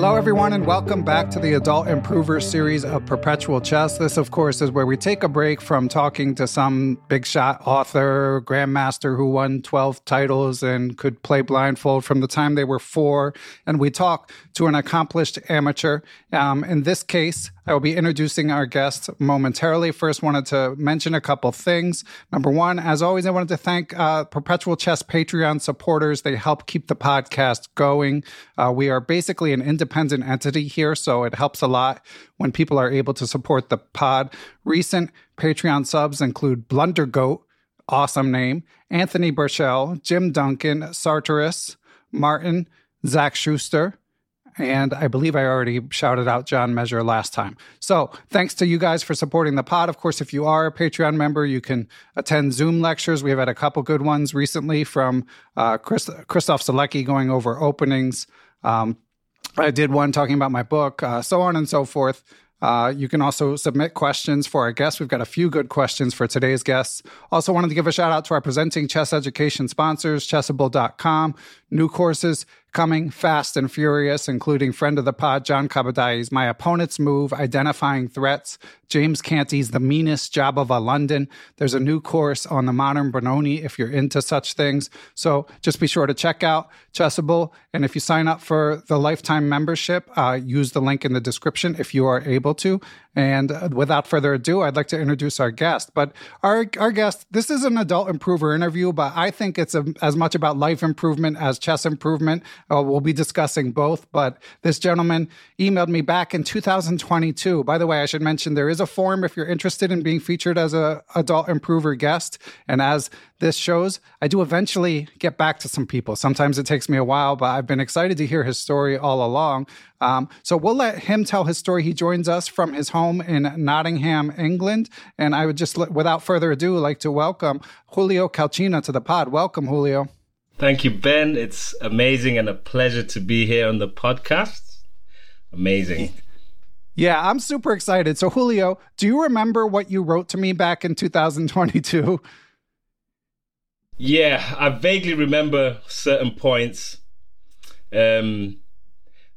Hello, everyone, and welcome back to the Adult Improver series of Perpetual Chess. This, of course, is where we take a break from talking to some big shot author, grandmaster who won 12 titles and could play blindfold from the time they were four, and we talk to an accomplished amateur. Um, in this case, I will be introducing our guest momentarily. First, wanted to mention a couple things. Number one, as always, I wanted to thank uh, Perpetual Chess Patreon supporters. They help keep the podcast going. Uh, we are basically an independent entity here, so it helps a lot when people are able to support the pod. Recent Patreon subs include Blundergoat, awesome name, Anthony Burchell, Jim Duncan, Sartoris, Martin, Zach Schuster, and I believe I already shouted out John Measure last time. So thanks to you guys for supporting the pod. Of course, if you are a Patreon member, you can attend Zoom lectures. We have had a couple good ones recently from uh, Chris, Christof Sielecki going over openings. Um, I did one talking about my book, uh, so on and so forth. Uh, you can also submit questions for our guests. We've got a few good questions for today's guests. Also, wanted to give a shout out to our presenting chess education sponsors, chessable.com. New courses coming fast and furious, including friend of the pod, John Kabadai's My Opponent's Move, Identifying Threats, James Canty's The Meanest Jobava London. There's a new course on the modern Benoni if you're into such things. So just be sure to check out Chessable. And if you sign up for the lifetime membership, uh, use the link in the description if you are able to. And uh, without further ado, I'd like to introduce our guest. But our, our guest, this is an adult improver interview, but I think it's a, as much about life improvement as chess improvement. Uh, we'll be discussing both. But this gentleman emailed me back in 2022. By the way, I should mention there is a form if you're interested in being featured as a adult improver guest. And as this shows, I do eventually get back to some people. Sometimes it takes me a while, but I've been excited to hear his story all along. Um, so we'll let him tell his story. He joins us from his home in Nottingham, England. And I would just, without further ado, like to welcome Julio Calcina to the pod. Welcome, Julio. Thank you, Ben. It's amazing and a pleasure to be here on the podcast. Amazing. Yeah, I'm super excited. So, Julio, do you remember what you wrote to me back in 2022? Yeah, I vaguely remember certain points. Um,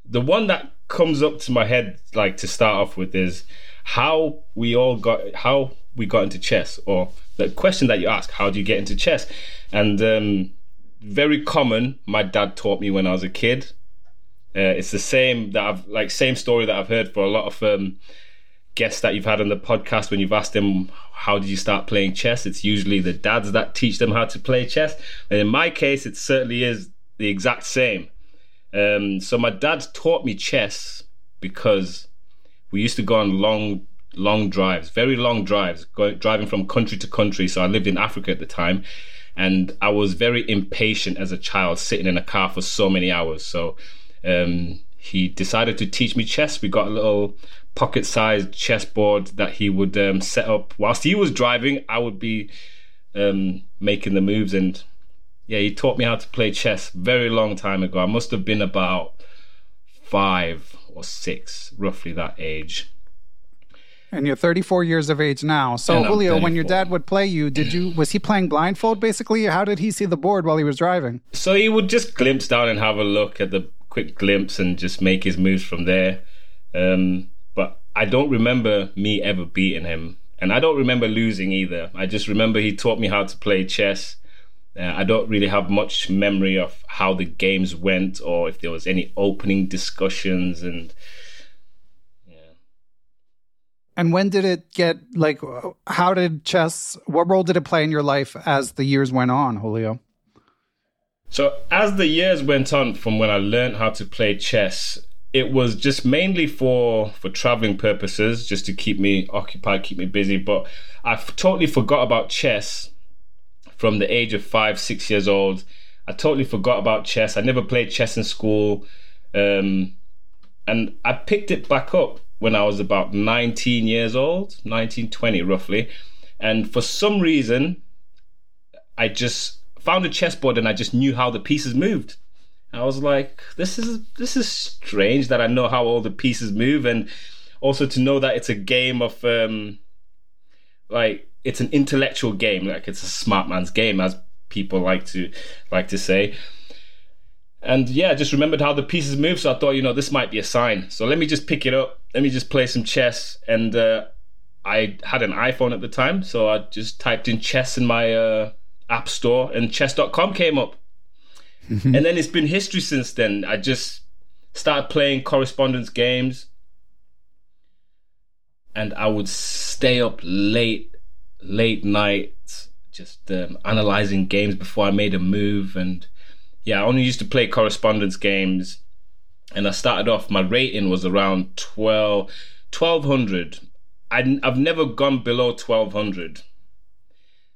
the one that comes up to my head, like to start off with, is how we all got how we got into chess, or the question that you ask, how do you get into chess? And um, very common. My dad taught me when I was a kid. Uh, it's the same that I've like same story that I've heard for a lot of um, guests that you've had on the podcast when you've asked them how did you start playing chess. It's usually the dads that teach them how to play chess, and in my case, it certainly is the exact same. Um, so my dad taught me chess because we used to go on long, long drives, very long drives, going driving from country to country. So I lived in Africa at the time, and I was very impatient as a child, sitting in a car for so many hours. So um, he decided to teach me chess. We got a little pocket-sized chessboard that he would um, set up whilst he was driving. I would be um, making the moves and yeah, he taught me how to play chess very long time ago. I must have been about five or six, roughly that age. And you're 34 years of age now. So Julio, when your dad would play you, did you was he playing blindfold basically? How did he see the board while he was driving? So he would just glimpse down and have a look at the quick glimpse and just make his moves from there. Um, but I don't remember me ever beating him, and I don't remember losing either. I just remember he taught me how to play chess. Uh, I don't really have much memory of how the games went or if there was any opening discussions and and when did it get like how did chess what role did it play in your life as the years went on, Julio? So as the years went on from when I learned how to play chess, it was just mainly for for traveling purposes, just to keep me occupied, keep me busy. But I totally forgot about chess from the age of five, six years old. I totally forgot about chess. I never played chess in school, um, and I picked it back up when I was about 19 years old, 19, 20 roughly. And for some reason, I just found a chessboard and I just knew how the pieces moved. I was like, this is this is strange that I know how all the pieces move, and also to know that it's a game of um, like it's an intellectual game, like it's a smart man's game, as people like to like to say. And yeah, I just remembered how the pieces move, so I thought, you know, this might be a sign. So let me just pick it up. Let me just play some chess. And uh, I had an iPhone at the time, so I just typed in chess in my uh, app store, and chess.com came up. Mm-hmm. And then it's been history since then. I just started playing correspondence games and I would stay up late, late nights, just um, analyzing games before I made a move. And yeah, I only used to play correspondence games. And I started off, my rating was around 12, 1200. I, I've never gone below 1200.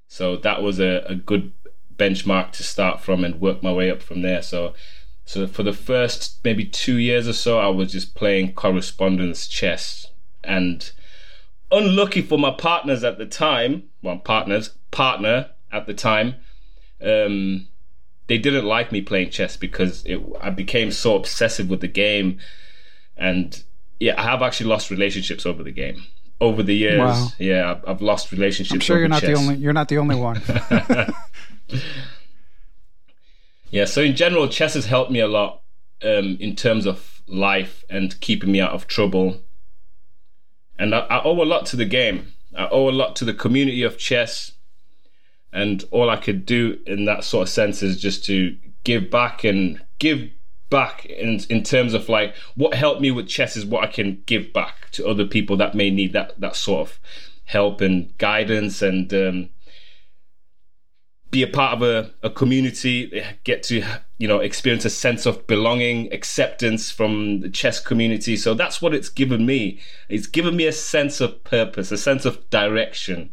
So that was a, a good benchmark to start from and work my way up from there. So, so for the first maybe two years or so, I was just playing correspondence chess, and unlucky for my partners at the time, well, partners, partner at the time, um, they didn't like me playing chess because it, I became so obsessive with the game, and yeah, I have actually lost relationships over the game over the years. Wow. Yeah, I've, lost relationships. I'm sure you're not chess. the only. You're not the only one. yeah, so in general, chess has helped me a lot um, in terms of life and keeping me out of trouble. And I, I owe a lot to the game. I owe a lot to the community of chess. And all I could do in that sort of sense is just to give back and give back in in terms of like what helped me with chess is what I can give back to other people that may need that that sort of help and guidance and um, be a part of a, a community, get to you know experience a sense of belonging, acceptance from the chess community. So that's what it's given me. It's given me a sense of purpose, a sense of direction.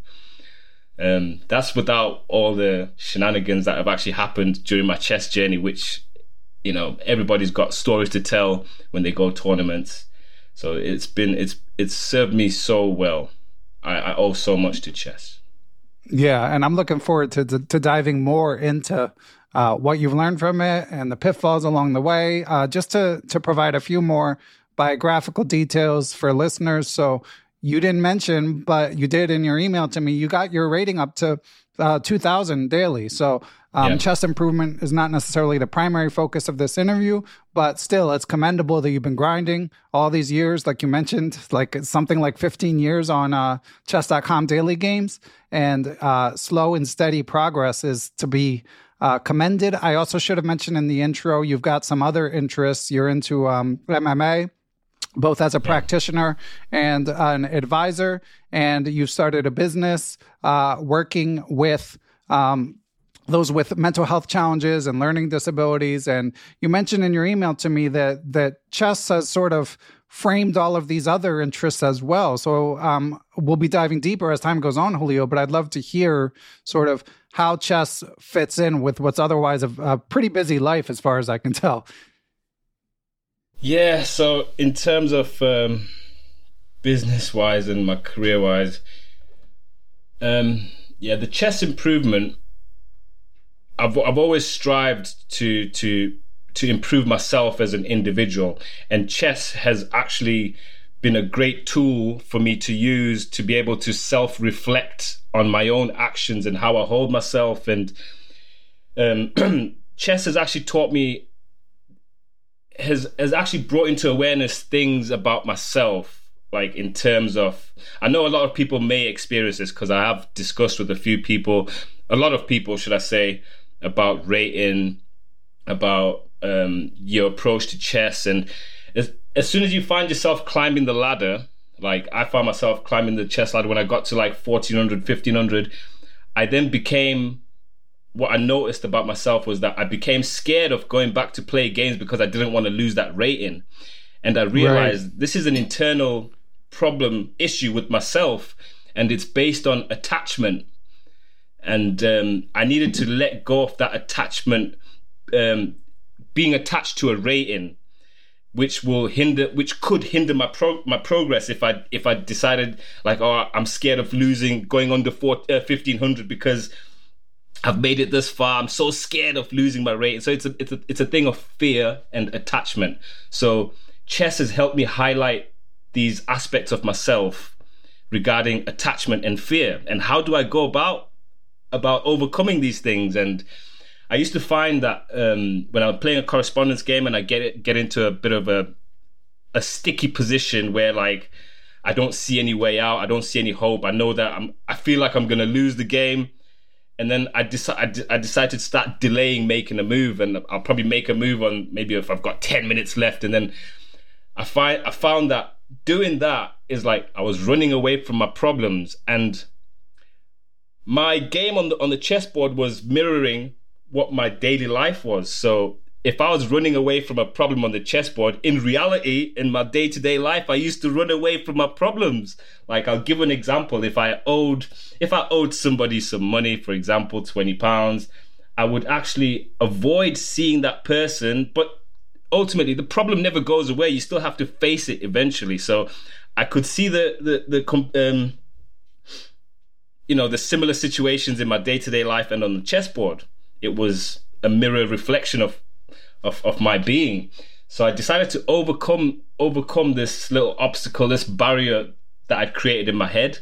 Um, that's without all the shenanigans that have actually happened during my chess journey, which you know everybody's got stories to tell when they go tournaments. So it's been it's it's served me so well. I, I owe so much to chess. Yeah, and I'm looking forward to to, to diving more into uh, what you've learned from it and the pitfalls along the way. Uh, just to to provide a few more biographical details for listeners. So you didn't mention, but you did in your email to me. You got your rating up to uh, 2,000 daily. So um, yeah. Chess improvement is not necessarily the primary focus of this interview, but still, it's commendable that you've been grinding all these years, like you mentioned, like something like 15 years on uh, chess.com daily games. And uh, slow and steady progress is to be uh, commended. I also should have mentioned in the intro, you've got some other interests. You're into um, MMA both as a practitioner and an advisor, and you've started a business uh, working with um, those with mental health challenges and learning disabilities. And you mentioned in your email to me that that chess has sort of framed all of these other interests as well. So um, we'll be diving deeper as time goes on, Julio. But I'd love to hear sort of how chess fits in with what's otherwise a, a pretty busy life, as far as I can tell. Yeah. So in terms of um, business wise and my career wise, um, yeah, the chess improvement I've I've always strived to to to improve myself as an individual, and chess has actually been a great tool for me to use to be able to self reflect on my own actions and how I hold myself. And um, chess has actually taught me, has, has actually brought into awareness things about myself. Like in terms of, I know a lot of people may experience this because I have discussed with a few people, a lot of people, should I say, about rating, about um, your approach to chess, and as as soon as you find yourself climbing the ladder, like I found myself climbing the chess ladder when I got to like 1400, 1500, I then became what I noticed about myself was that I became scared of going back to play games because I didn't want to lose that rating. And I realized right. this is an internal problem issue with myself and it's based on attachment. And um, I needed to let go of that attachment, um, being attached to a rating which will hinder which could hinder my pro my progress if i if i decided like oh i'm scared of losing going under four, uh, 1500 because i've made it this far. I'm so scared of losing my rating. So it's a it's a it's a thing of fear and attachment. So chess has helped me highlight these aspects of myself regarding attachment and fear. And how do i go about about overcoming these things? And I used to find that um, when I'm playing a correspondence game and I get it, get into a bit of a a sticky position where like I don't see any way out, I don't see any hope. I know that I'm I feel like I'm gonna lose the game, and then I decide I, decide to start delaying making a move, and I'll probably make a move on maybe if I've got ten minutes left, and then I find I found that doing that is like I was running away from my problems and my game on the on the chessboard was mirroring what my daily life was. So if I was running away from a problem on the chessboard, in reality, in my day to day life, I used to run away from my problems. Like I'll give an example. If I owed, if I owed somebody some money, for example, 20 pounds, I would actually avoid seeing that person. But ultimately, the problem never goes away. You still have to face it eventually. So I could see the, the, the, um, you know, the similar situations in my day to day life and on the chessboard it was a mirror reflection of, of, of my being. So I decided to overcome overcome this little obstacle, this barrier that I'd created in my head,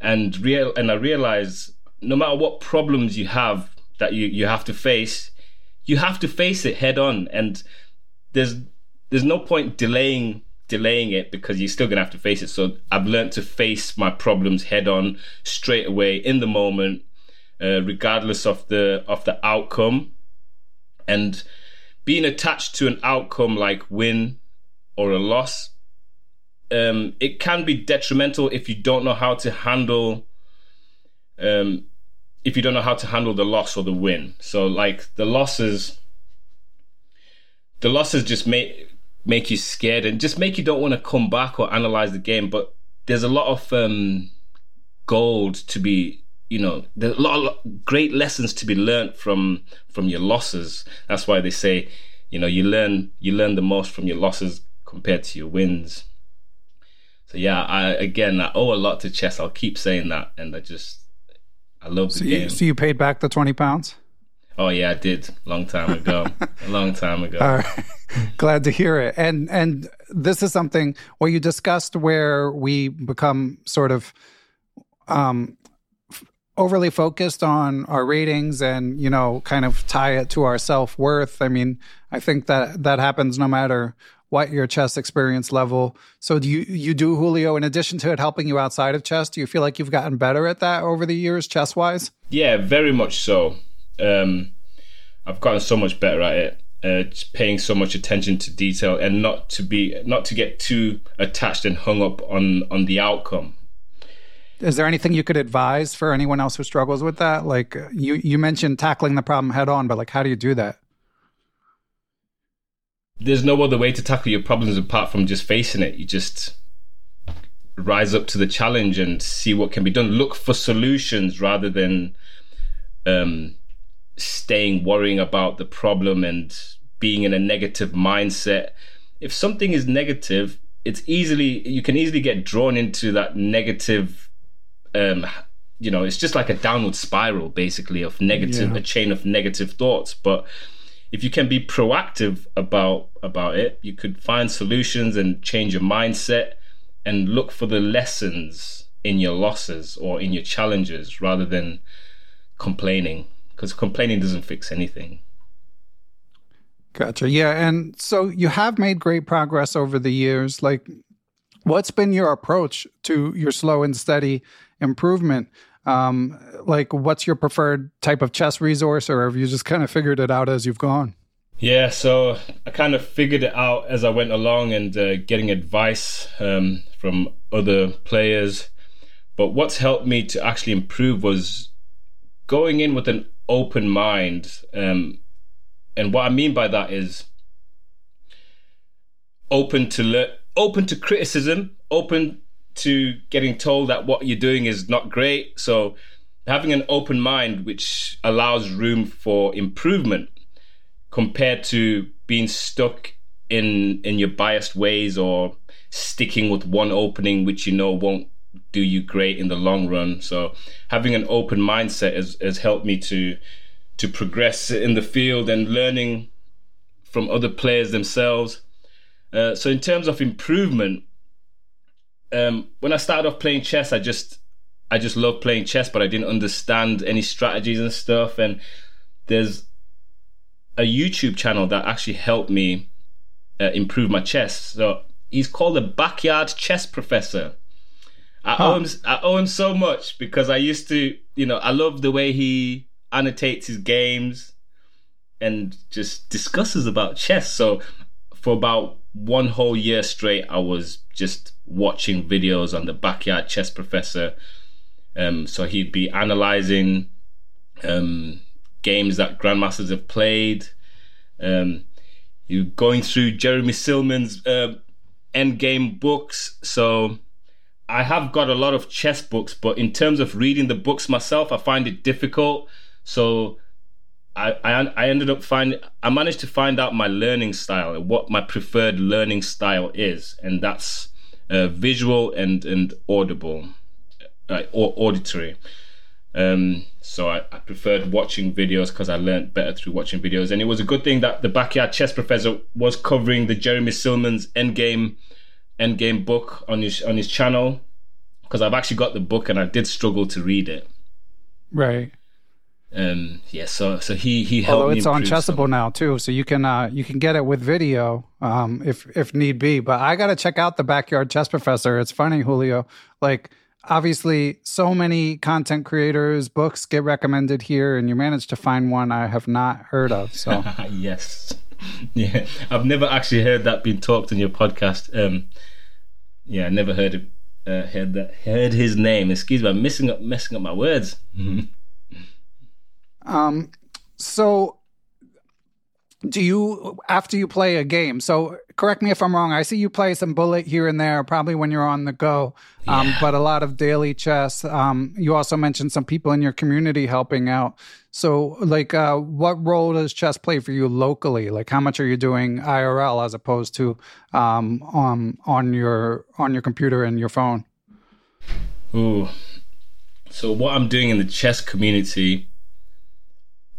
and real and I realized no matter what problems you have that you, you have to face, you have to face it head on. And there's there's no point delaying delaying it because you're still gonna have to face it. So I've learned to face my problems head on straight away in the moment uh, regardless of the of the outcome, and being attached to an outcome like win or a loss, um, it can be detrimental if you don't know how to handle. Um, if you don't know how to handle the loss or the win, so like the losses, the losses just make make you scared and just make you don't want to come back or analyze the game. But there's a lot of um, gold to be you know there's a lot, of great lessons to be learned from from your losses. That's why they say you know you learn you learn the most from your losses compared to your wins. So yeah i again i owe a lot to chess. I'll keep saying that and i just i love the so game. so you paid back the 20 pounds? Oh yeah i did. Long time ago. A long time ago. All right. glad to hear it. And and this is something what you discussed where we become sort of um overly focused on our ratings and you know kind of tie it to our self-worth. I mean i think that that happens no matter what your chess experience level. So do you you do julio in addition to it helping you outside of chess do you feel like you've gotten better at that over the years chess wise yeah very much so. Um, i've gotten so much better at it. Uh, paying so much attention to detail and not to be not to get too attached and hung up on on the outcome is there anything you could advise for anyone else who struggles with that? Like you, you mentioned tackling the problem head on, but like, how do you do that? There's no other way to tackle your problems apart from just facing it. You just rise up to the challenge and see what can be done. Look for solutions rather than um, staying worrying about the problem and being in a negative mindset. If something is negative, it's easily you can easily get drawn into that negative um, you know, it's just like a downward spiral, basically, of negative, yeah. a chain of negative thoughts. But if you can be proactive about about it, you could find solutions and change your mindset, and look for the lessons in your losses or in your challenges rather than complaining because complaining doesn't fix anything. Gotcha. Yeah. And so you have made great progress over the years. Like, what's been your approach to your slow and steady improvement? Um, like, what's your preferred type of chess resource, or have you just kind of figured it out as you've gone? Yeah, so I kind of figured it out as I went along and uh, getting advice um, from other players. But what's helped me to actually improve was going in with an open mind. Um, and what I mean by that is open to le- open to criticism, open to getting told that what you're doing is not great. So having an open mind which allows room for improvement compared to being stuck in in your biased ways or sticking with one opening which you know won't do you great in the long run. So having an open mindset has, has helped me to to progress in the field and learning from other players themselves. Uh, so in terms of improvement, um, when I started off playing chess, I just I just loved playing chess, but I didn't understand any strategies and stuff. And there's a YouTube channel that actually helped me uh, improve my chess. So he's called the Backyard Chess Professor. I huh. owe him I owe him so much because I used to, you know, I love the way he annotates his games and just discusses about chess. So for about one whole year straight, I was just watching videos on the Backyard Chess Professor. Um, so he'd be analyzing um, games that grandmasters have played. Um, you going through Jeremy Silman's uh, endgame books. So I have got a lot of chess books, but in terms of reading the books myself, I find it difficult. So I, I, I ended up finding I managed to find out my learning style, what my preferred learning style is, and that's uh, visual and and audible, uh, or auditory. Um, so I, I, preferred watching videos because I learned better through watching videos. And it was a good thing that the backyard chess professor was covering the Jeremy Silman's Endgame Endgame book on his on his channel because I've actually got the book and I did struggle to read it. Right. Um. Yeah. So so he he helped. Although it's on Chessable some. now too, so you can uh you can get it with video um if if need be. But I got to check out the backyard chess professor. It's funny, Julio. Like obviously so many content creators books get recommended here and you managed to find one i have not heard of so yes yeah i've never actually heard that being talked on your podcast um yeah I never heard it uh, heard that heard his name excuse me i'm messing up messing up my words um so do you after you play a game so correct me if i'm wrong i see you play some bullet here and there probably when you're on the go um, yeah. but a lot of daily chess um, you also mentioned some people in your community helping out so like uh, what role does chess play for you locally like how much are you doing irl as opposed to um, on on your on your computer and your phone Ooh. so what i'm doing in the chess community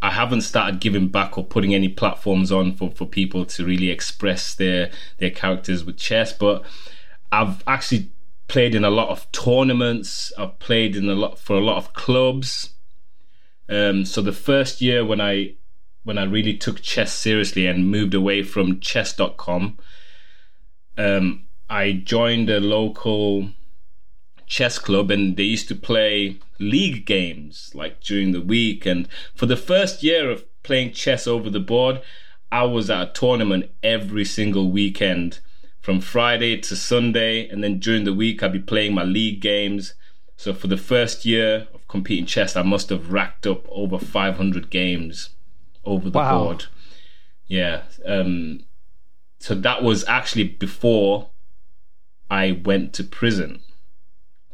I haven't started giving back or putting any platforms on for, for people to really express their their characters with chess, but I've actually played in a lot of tournaments. I've played in a lot for a lot of clubs. Um, so the first year when I when I really took chess seriously and moved away from chess.com, um, I joined a local chess club and they used to play league games like during the week. And for the first year of playing chess over the board, I was at a tournament every single weekend from Friday to Sunday. And then during the week, I'd be playing my league games. So for the first year of competing chess, I must have racked up over 500 games over the wow. board. Yeah. Um, so that was actually before I went to prison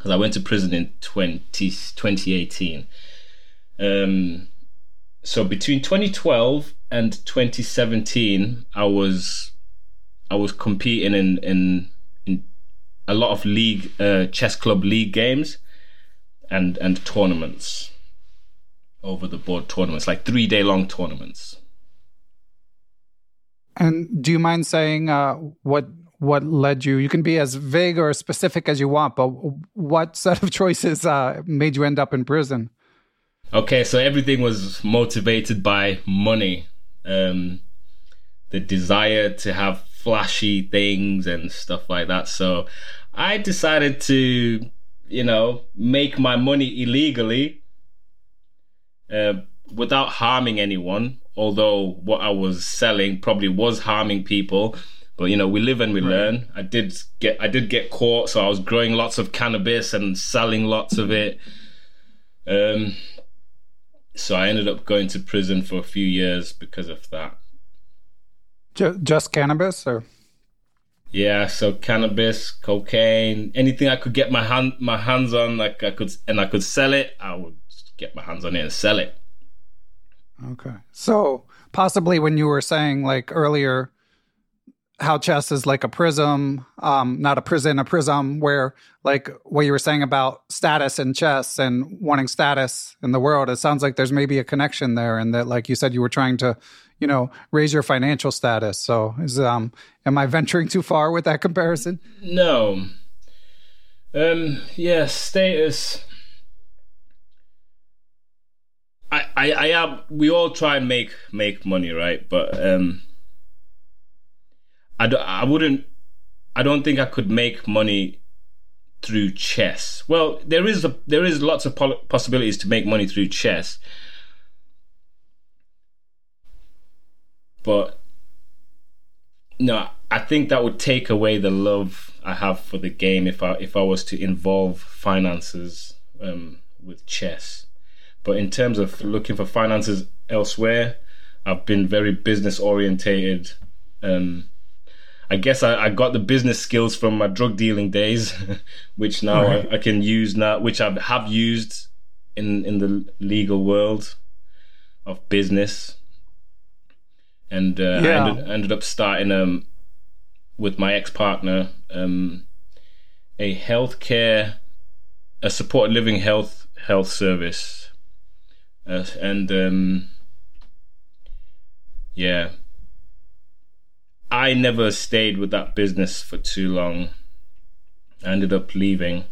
because I went to prison in 20, 2018. Um, so between 2012 and 2017, I was I was competing in in, in a lot of league uh, chess club league games and and tournaments over the board tournaments, like three day long tournaments. And do you mind saying uh, what what led you? You can be as vague or specific as you want, but what set of choices uh, made you end up in prison? Okay, so everything was motivated by money, um, the desire to have flashy things and stuff like that. So I decided to, you know, make my money illegally uh, without harming anyone. Although what I was selling probably was harming people, but you know, we live and we right. learn. I did get I did get caught, so I was growing lots of cannabis and selling lots of it. Um, so I ended up going to prison for a few years because of that. Just cannabis, or yeah, so cannabis, cocaine, anything I could get my hand my hands on, like I could, and I could sell it. I would get my hands on it and sell it. Okay, so possibly when you were saying like earlier how chess is like a prism, um, not a prison, a prism, where like what you were saying about status in chess and wanting status in the world, it sounds like there's maybe a connection there, and that like you said, you were trying to, you know, raise your financial status. So is um, am I venturing too far with that comparison? No. Um. Yeah. Status. I, I, I am. We all try and make make money, right? But um I, I wouldn't. I don't think I could make money through chess. Well, there is a, there is lots of possibilities to make money through chess, but no, I think that would take away the love I have for the game if I if I was to involve finances um, with chess. But in terms of looking for finances elsewhere, I've been very business orientated. Um, I guess I, I, got the business skills from my drug dealing days, which now right. I, I, can use now, which I have used in in the legal world of business, and uh, yeah. I ended, ended, up starting um with my ex partner um a healthcare, a supported living health health service, uh, and um yeah I never stayed with that business for too long. I ended up leaving.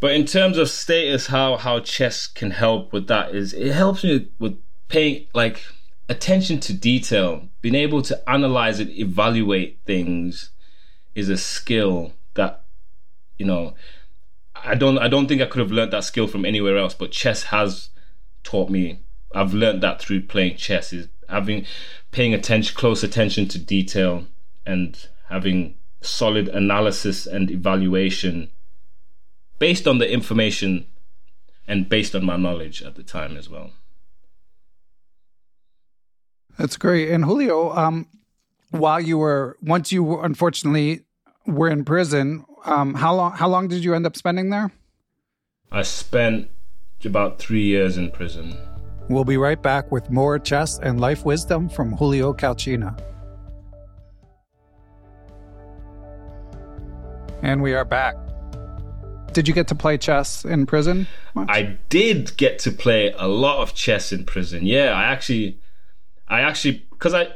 But in terms of status, how how chess can help with that is it helps me with paying like attention to detail, being able to analyze and evaluate things is a skill that you know I don't I don't think I could have learned that skill from anywhere else, but chess has taught me. I've learned that through playing chess is having paying attention close attention to detail and having solid analysis and evaluation based on the information and based on my knowledge at the time as well. That's great. And Julio, um, while you were once you were, unfortunately were in prison, um, how long how long did you end up spending there? I spent about three years in prison. We'll be right back with more chess and life wisdom from Julio Calcina. And we are back. Did you get to play chess in prison? Much? I did get to play a lot of chess in prison. Yeah, I actually, I actually, because I,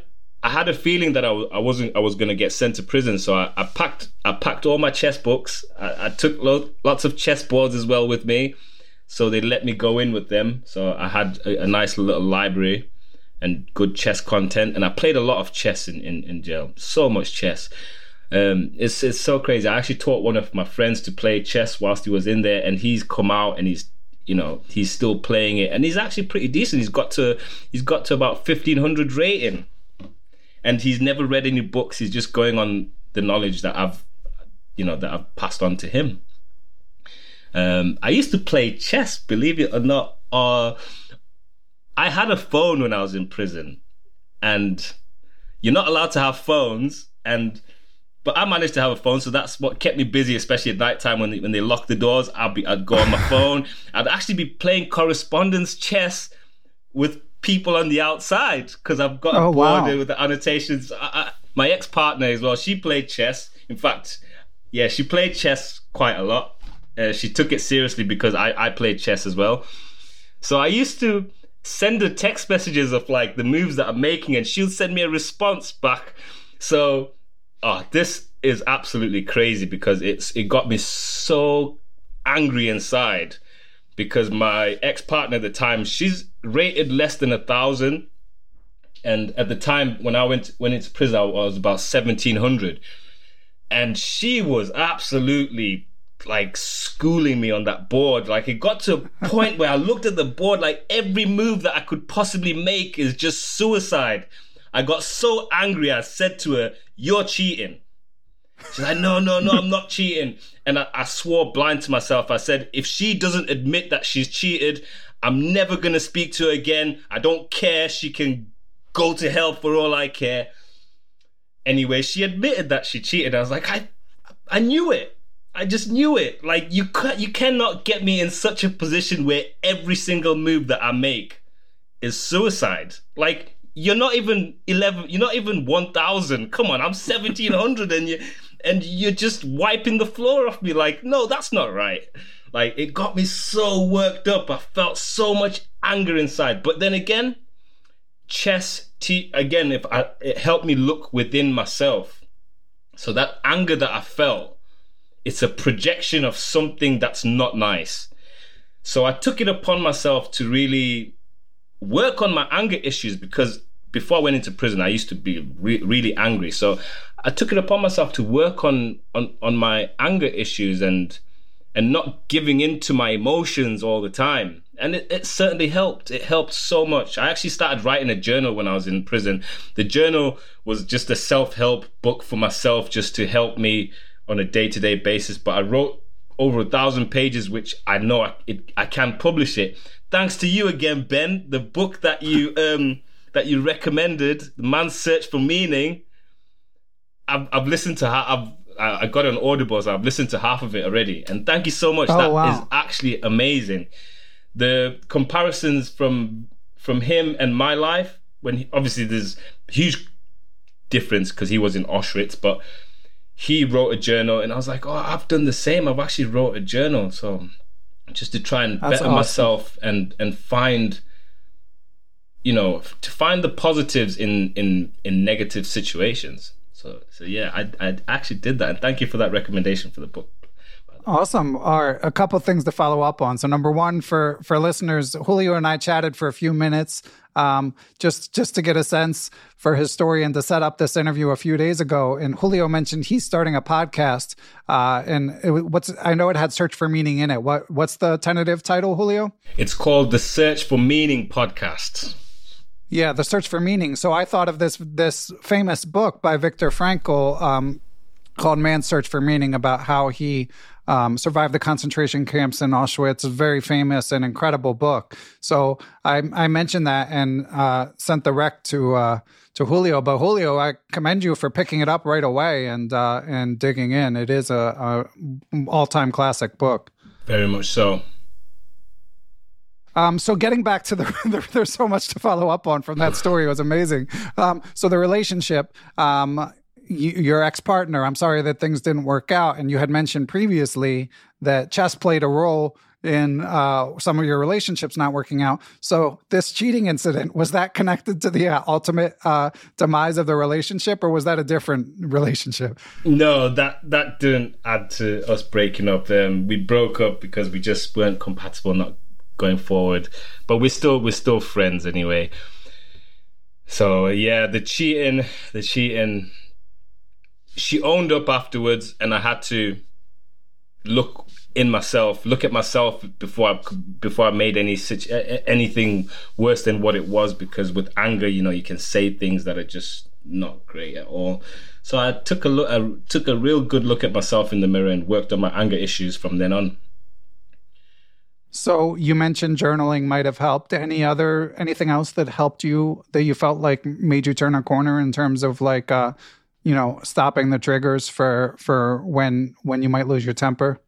I had a feeling that I wasn't, I was going to get sent to prison. So I, I packed, I packed all my chess books. I, I took lo- lots of chess boards as well with me so they let me go in with them. So I had a, a nice little library and good chess content, and I played a lot of chess in, in, in jail. So much chess. Um, it's it's so crazy. I actually taught one of my friends to play chess whilst he was in there, and he's come out and he's you know he's still playing it, and he's actually pretty decent. He's got to he's got to about fifteen hundred rating, and he's never read any books. He's just going on the knowledge that I've you know that I've passed on to him. Um, I used to play chess, believe it or not. Uh, I had a phone when I was in prison, and you're not allowed to have phones. And but I managed to have a phone, so that's what kept me busy, especially at night time when they, when they lock the doors. I'd be I'd go on my phone. I'd actually be playing correspondence chess with people on the outside because I've got oh, a board wow. with the annotations. I, I, my ex partner as well. She played chess. In fact, yeah, she played chess quite a lot. Uh, she took it seriously because I, I played chess as well. So I used to send her text messages of like the moves that I'm making, and she'll send me a response back. So oh, this is absolutely crazy because it's it got me so angry inside because my ex partner at the time she's rated less than a thousand, and at the time when I went went into prison I was about seventeen hundred, and she was absolutely like schooling me on that board. Like it got to a point where I looked at the board like every move that I could possibly make is just suicide. I got so angry I said to her, You're cheating. She's like, No, no, no, I'm not cheating. And I, I swore blind to myself. I said, If she doesn't admit that she's cheated, I'm never gonna speak to her again. I don't care. She can go to hell for all I care. Anyway, she admitted that she cheated. I was like, I I knew it. I just knew it. Like you can you cannot get me in such a position where every single move that I make is suicide. Like you're not even 11 you're not even 1000 come on i'm 1700 and you and you're just wiping the floor off me. Like no that's not right. Like it got me so worked up. I felt so much anger inside. But then again chess t again if I, it helped me look within myself. So that anger that i felt it's a projection of something that's not nice so i took it upon myself to really work on my anger issues because before I went into prison, I used to be re- really angry. So I took it upon myself to work on, on on my anger issues and and not giving in to my emotions all the time. And it, it certainly helped. It helped so much. I actually started writing a journal when I was in prison. The journal was just a self help book for myself, just to help me on a day to day basis. But I wrote over a thousand pages, which I know I, it, I can publish it. Thanks to you again, Ben. The book that you um, that you recommended, "The Man's Search for Meaning. I've, I've listened to I've I got an Audible, so I've listened to half of it already. And thank you so much. Oh, That wow. is actually amazing. The comparisons from from him and my life, when he, obviously there's huge difference because he was in Auschwitz, but he wrote a journal, and I was like, oh, I've done the same. I've actually wrote a journal, so just to try and That's better awesome. myself and and find you know to find the positives in in in negative situations so so yeah i i actually did that and thank you for that recommendation for the book Awesome. Are a couple things to follow up on. So number one, for for listeners, Julio and I chatted for a few minutes, um, just just to get a sense for his story and to set up this interview a few days ago. And Julio mentioned he's starting a podcast. Uh, and it, what's I know it had "Search for Meaning" in it. What what's the tentative title, Julio? it's called the search for meaning podcast Yeah, the search for meaning. So I thought of this this famous book by Viktor Frankl um, called "Man's Search for Meaning" about how he um, survived the concentration camps in Auschwitz. A very famous and incredible book. So I, I mentioned that and uh, sent the rec to uh, to Julio. But Julio, I commend you for picking it up right away and uh, and digging in. It is a, a all time classic book. very much so Um, so getting back to the, there, there's so much to follow up on from that story. It was amazing. Um, so the relationship, um, you, your ex partner. I'm sorry that things didn't work out, and you had mentioned previously that chess played a role in uh, some of your relationships not working out. So this cheating incident was that connected to the uh, ultimate uh, demise of the relationship, or was that a different relationship? no that that didn't add to us breaking up um we broke up because we just weren't compatible not going forward but we're still we're still friends anyway so yeah the cheating the cheating she owned up afterwards and i had to look in myself look at myself before i before i made any a- anything worse than what it was because with anger you know you can say things that are just not great at all so i took a look i took a real good look at myself in the mirror and worked on my anger issues from then on So you mentioned journaling might have helped. Any other anything else that helped you that you felt like made you turn a corner in terms of like uh you know stopping the triggers for for when when you might lose your temper?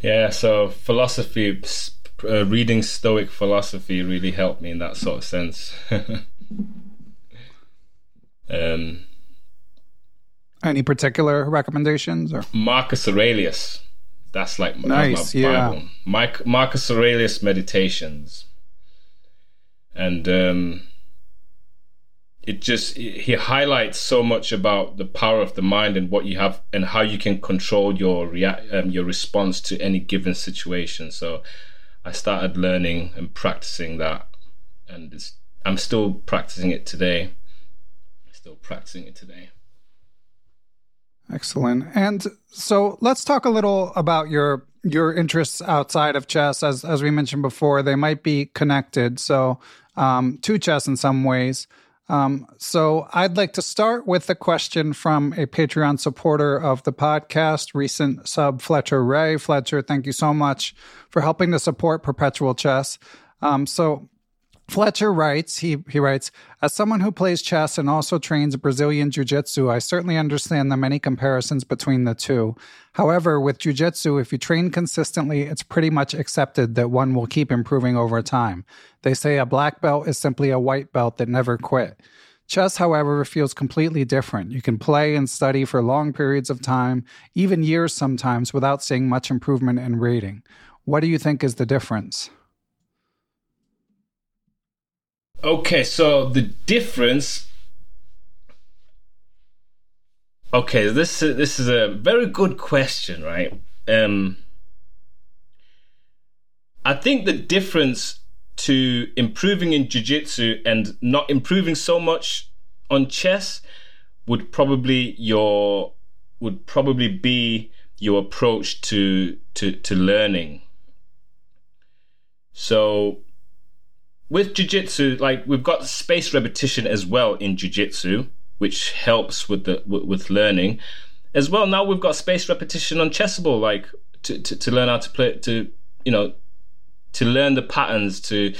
Yeah, so philosophy, uh, reading Stoic philosophy really helped me in that sort of sense. um, Any particular recommendations or Marcus Aurelius, that's like my, Nice, my yeah. Bible. Mike, Marcus Aurelius Meditations, and um, it just he highlights so much about the power of the mind and what you have and how you can control your react um, your response to any given situation. So I started learning and practicing that, and I'm still practicing it today. Still practicing it today. Excellent. And so let's talk a little about your your interests outside of chess. As as we mentioned before, they might be connected. So um, to chess in some ways. Um, so I'd like to start with a question from a Patreon supporter of the podcast, recent sub Fletcher Ray. Fletcher, thank you so much for helping to support Perpetual Chess. Um, so Fletcher writes, he, he writes, as someone who plays chess and also trains Brazilian Jiu Jitsu, I certainly understand the many comparisons between the two. However, with Jiu Jitsu, if you train consistently, it's pretty much accepted that one will keep improving over time. They say a black belt is simply a white belt that never quit. Chess, however, feels completely different. You can play and study for long periods of time, even years sometimes, without seeing much improvement in rating. What do you think is the difference? Okay, so the difference. Okay, this this is a very good question, right? Um, I think the difference to improving in jiu-jitsu and not improving so much on chess would probably your would probably be your approach to to to learning. So with jiu-jitsu like we've got space repetition as well in jiu-jitsu which helps with the with learning. As well now we've got space repetition on chessable like to, to, to learn how to play to you know to learn the patterns to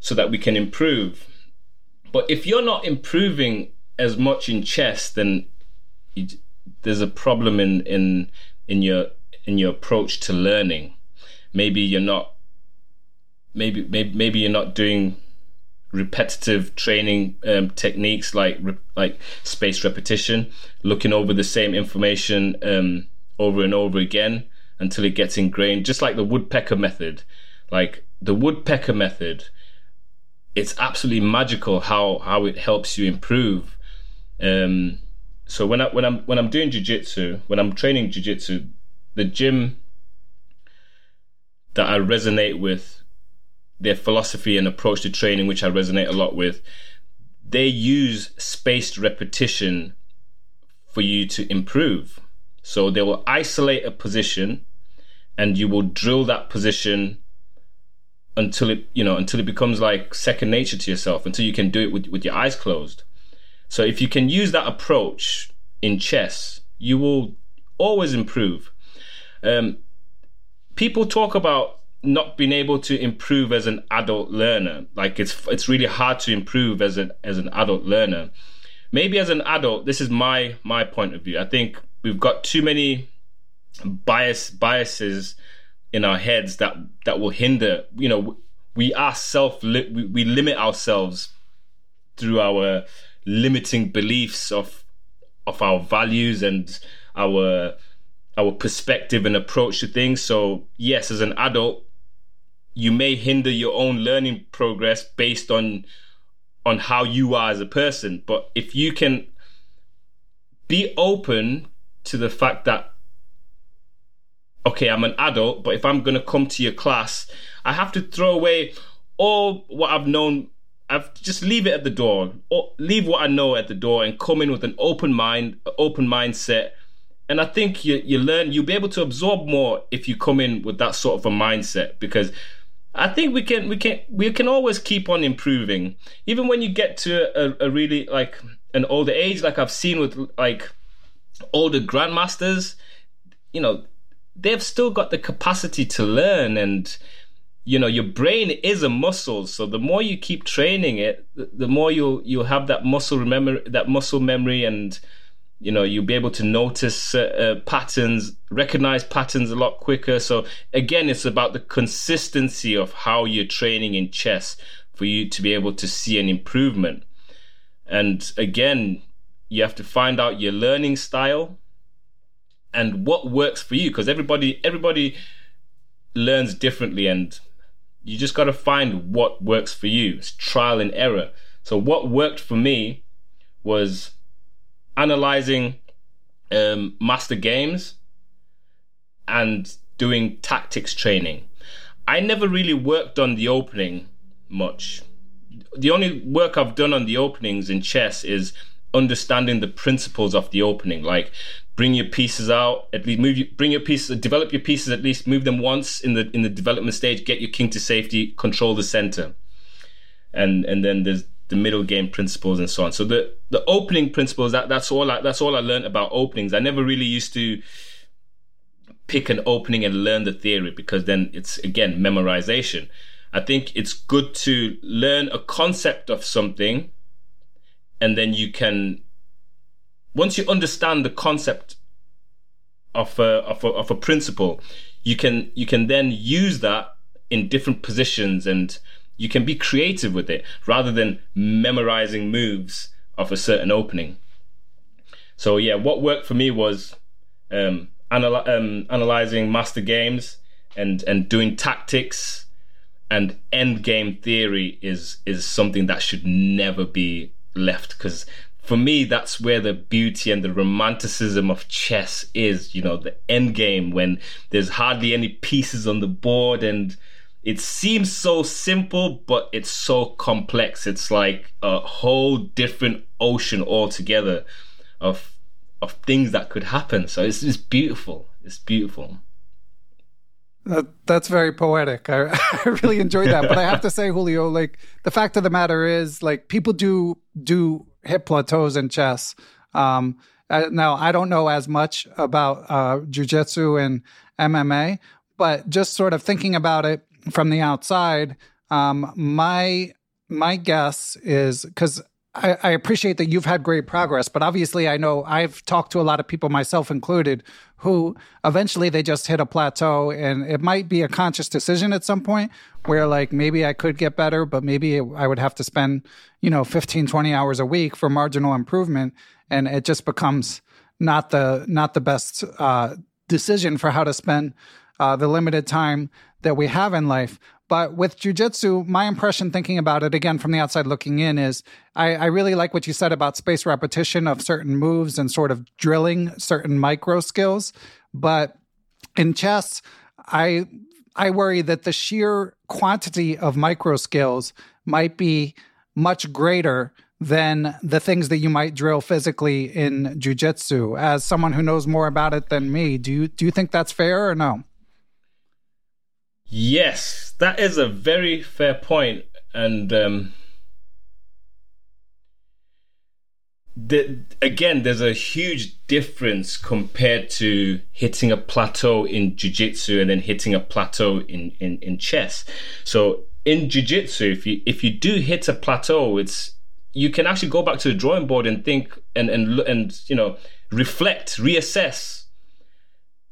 so that we can improve. But if you're not improving as much in chess then you, there's a problem in in in your in your approach to learning. Maybe you're not maybe maybe maybe you're not doing repetitive training um, techniques like like spaced repetition, looking over the same information um, over and over again until it gets ingrained, just like the woodpecker method. Like the woodpecker method, it's absolutely magical how how it helps you improve. Um, so when I when I'm when I'm doing jujitsu, when I'm training jujitsu, the gym that I resonate with their philosophy and approach to training, which I resonate a lot with, they use spaced repetition for you to improve. So they will isolate a position and you will drill that position until it, you know, until it becomes like second nature to yourself, until you can do it with, with your eyes closed. So if you can use that approach in chess, you will always improve. Um, people talk about not being able to improve as an adult learner. Like it's it's really hard to improve as an as an adult learner. Maybe as an adult, this is my my point of view. I think we've got too many bias biases in our heads that that will hinder. You know, we are self we, we limit ourselves through our limiting beliefs of of our values and our our perspective and approach to things. So yes, as an adult, you may hinder your own learning progress based on on how you are as a person but if you can be open to the fact that okay i'm an adult but if i'm going to come to your class i have to throw away all what i've known. I've just leave it at the door. Or leave what i know at the door and come in with an open mind open mindset. And i think you you learn you'll be able to absorb more if you come in with that sort of a mindset because I think we can we can we can always keep on improving. Even when you get to a, a really like an older age, like I've seen with like older grandmasters, you know, they've still got the capacity to learn and you know your brain is a muscle so the more you keep training it the more you'll you'll have that muscle remember that muscle memory and you know you'll be able to notice uh, uh, patterns recognize patterns a lot quicker. So again it's about the consistency of how you're training in chess for you to be able to see an improvement. And again you have to find out your learning style and what works for you because everybody everybody learns differently and you just got to find what works for you. It's trial and error. So what worked for me was analyzing um, master games and doing tactics training. I never really worked on the opening much. The only work I've done on the openings in chess is understanding the principles of the opening, like bring your pieces out at least move you, bring your pieces develop your pieces at least move them once in the in the development stage get your king to safety control the center and and then there's the middle game principles and so on. So the the opening principles that that's all I, that's all I learned about openings. I never really used to pick an opening and learn the theory because then it's again memorization. I think it's good to learn a concept of something and then you can once you understand the concept of a, of a, of a principle, you can you can then use that in different positions and you can be creative with it rather than memorizing moves of a certain opening. So yeah, what worked for me was um, anal- um, analyzing master games and and doing tactics and end game theory is is something that should never be left because for me, that's where the beauty and the romanticism of chess is. You know, the end game when there's hardly any pieces on the board and it seems so simple, but it's so complex. It's like a whole different ocean altogether of of things that could happen. So it's just beautiful. It's beautiful. That, that's very poetic. I, I really enjoyed that. But I have to say, Julio, like the fact of the matter is, like people do do hit plateaus in chess. Um, now, I don't know as much about uh, jujitsu and MMA, but just sort of thinking about it from the outside, um, my my guess is because I, I, appreciate that you've had great progress, but obviously, I know I've talked to a lot of people, myself included, who eventually they just hit a plateau, and it might be a conscious decision at some point where, like, maybe I could get better, but maybe I would have to spend, you know, 15, 20 hours a week for marginal improvement, and it just becomes not the not the best uh, decision for how to spend uh, the limited time that we have in life. But with jujitsu, my impression thinking about it again from the outside looking in is I, I, really like what you said about space repetition of certain moves and sort of drilling certain micro skills. But in chess, I I worry that the sheer quantity of micro skills might be much greater than the things that you might drill physically in jujitsu. As someone who knows more about it than me, do you do you think that's fair or no? Yes, that is a very fair point, and um, the, again, there's a huge difference compared to hitting a plateau in jiu-jitsu and then hitting a plateau in, in, in chess. So in jiu-jitsu, if you if you do hit a plateau, it's you can actually go back to the drawing board and think and and and you know reflect, reassess.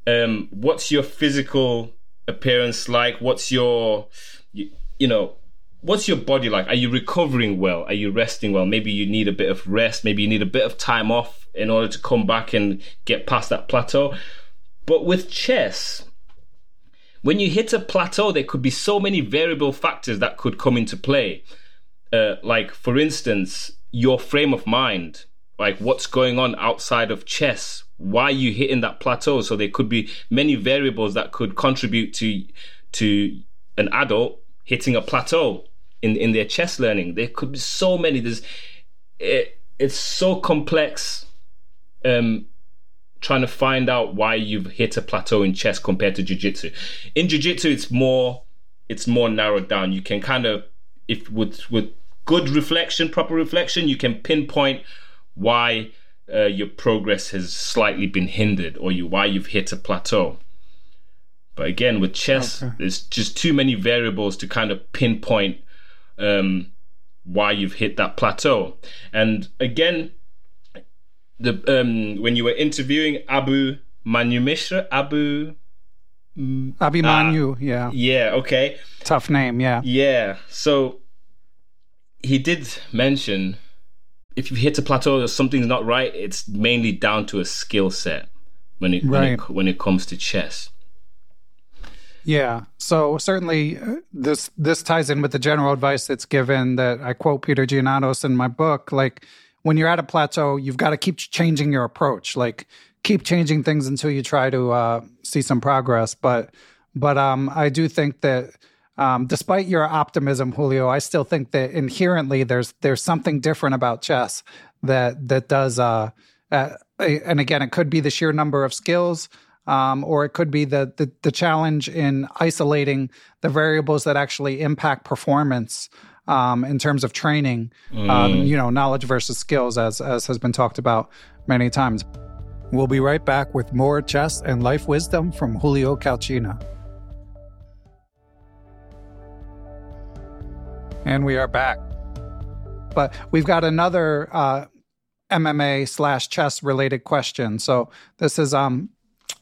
Um, what's your physical appearance like? What's your, you, you know, what's your body like? Are you recovering well? Are you resting well? Maybe you need a bit of rest. Maybe you need a bit of time off in order to come back and get past that plateau. But with chess, when you hit a plateau, there could be so many variable factors that could come into play. Uh, like, for instance, your frame of mind, like what's going on outside of chess why are you hitting that plateau. So there could be many variables that could contribute to to an adult hitting a plateau in in their chess learning. There could be so many. There's it, it's so complex. Um, trying to find out why you've hit a plateau in chess compared to jiu-jitsu. In jiu-jitsu, it's more it's more narrowed down. You can kind of if with with good reflection, proper reflection, you can pinpoint why uh, your progress has slightly been hindered or you why you've hit a plateau. But again, with chess, okay. there's just too many variables to kind of pinpoint um, why you've hit that plateau. And again, the um, when you were interviewing Abu Manu Mishra, Abu mm, Abhimanyu, uh, yeah, yeah, okay, tough name, yeah, yeah. So he did mention if you hit a plateau or something's not right, it's mainly down to a skill set when it, right. when it when it comes to chess. Yeah. So certainly uh, this this ties in with the general advice that's given that I quote Peter Giannatos in my book like when you're at a plateau, you've got to keep changing your approach. Like keep changing things until you try to uh, see some progress. But but um, I do think that um, despite your optimism, Julio, I still think that inherently there's there's something different about chess that that does. Uh, uh, and again, it could be the sheer number of skills. Um, or it could be the, the, the challenge in isolating the variables that actually impact performance um, in terms of training. Mm. Um, you know, knowledge versus skills, as as has been talked about many times. We'll be right back with more chess and life wisdom from Julio Calcina. And we are back. But we've got another uh, MMA slash chess related question. So this is um,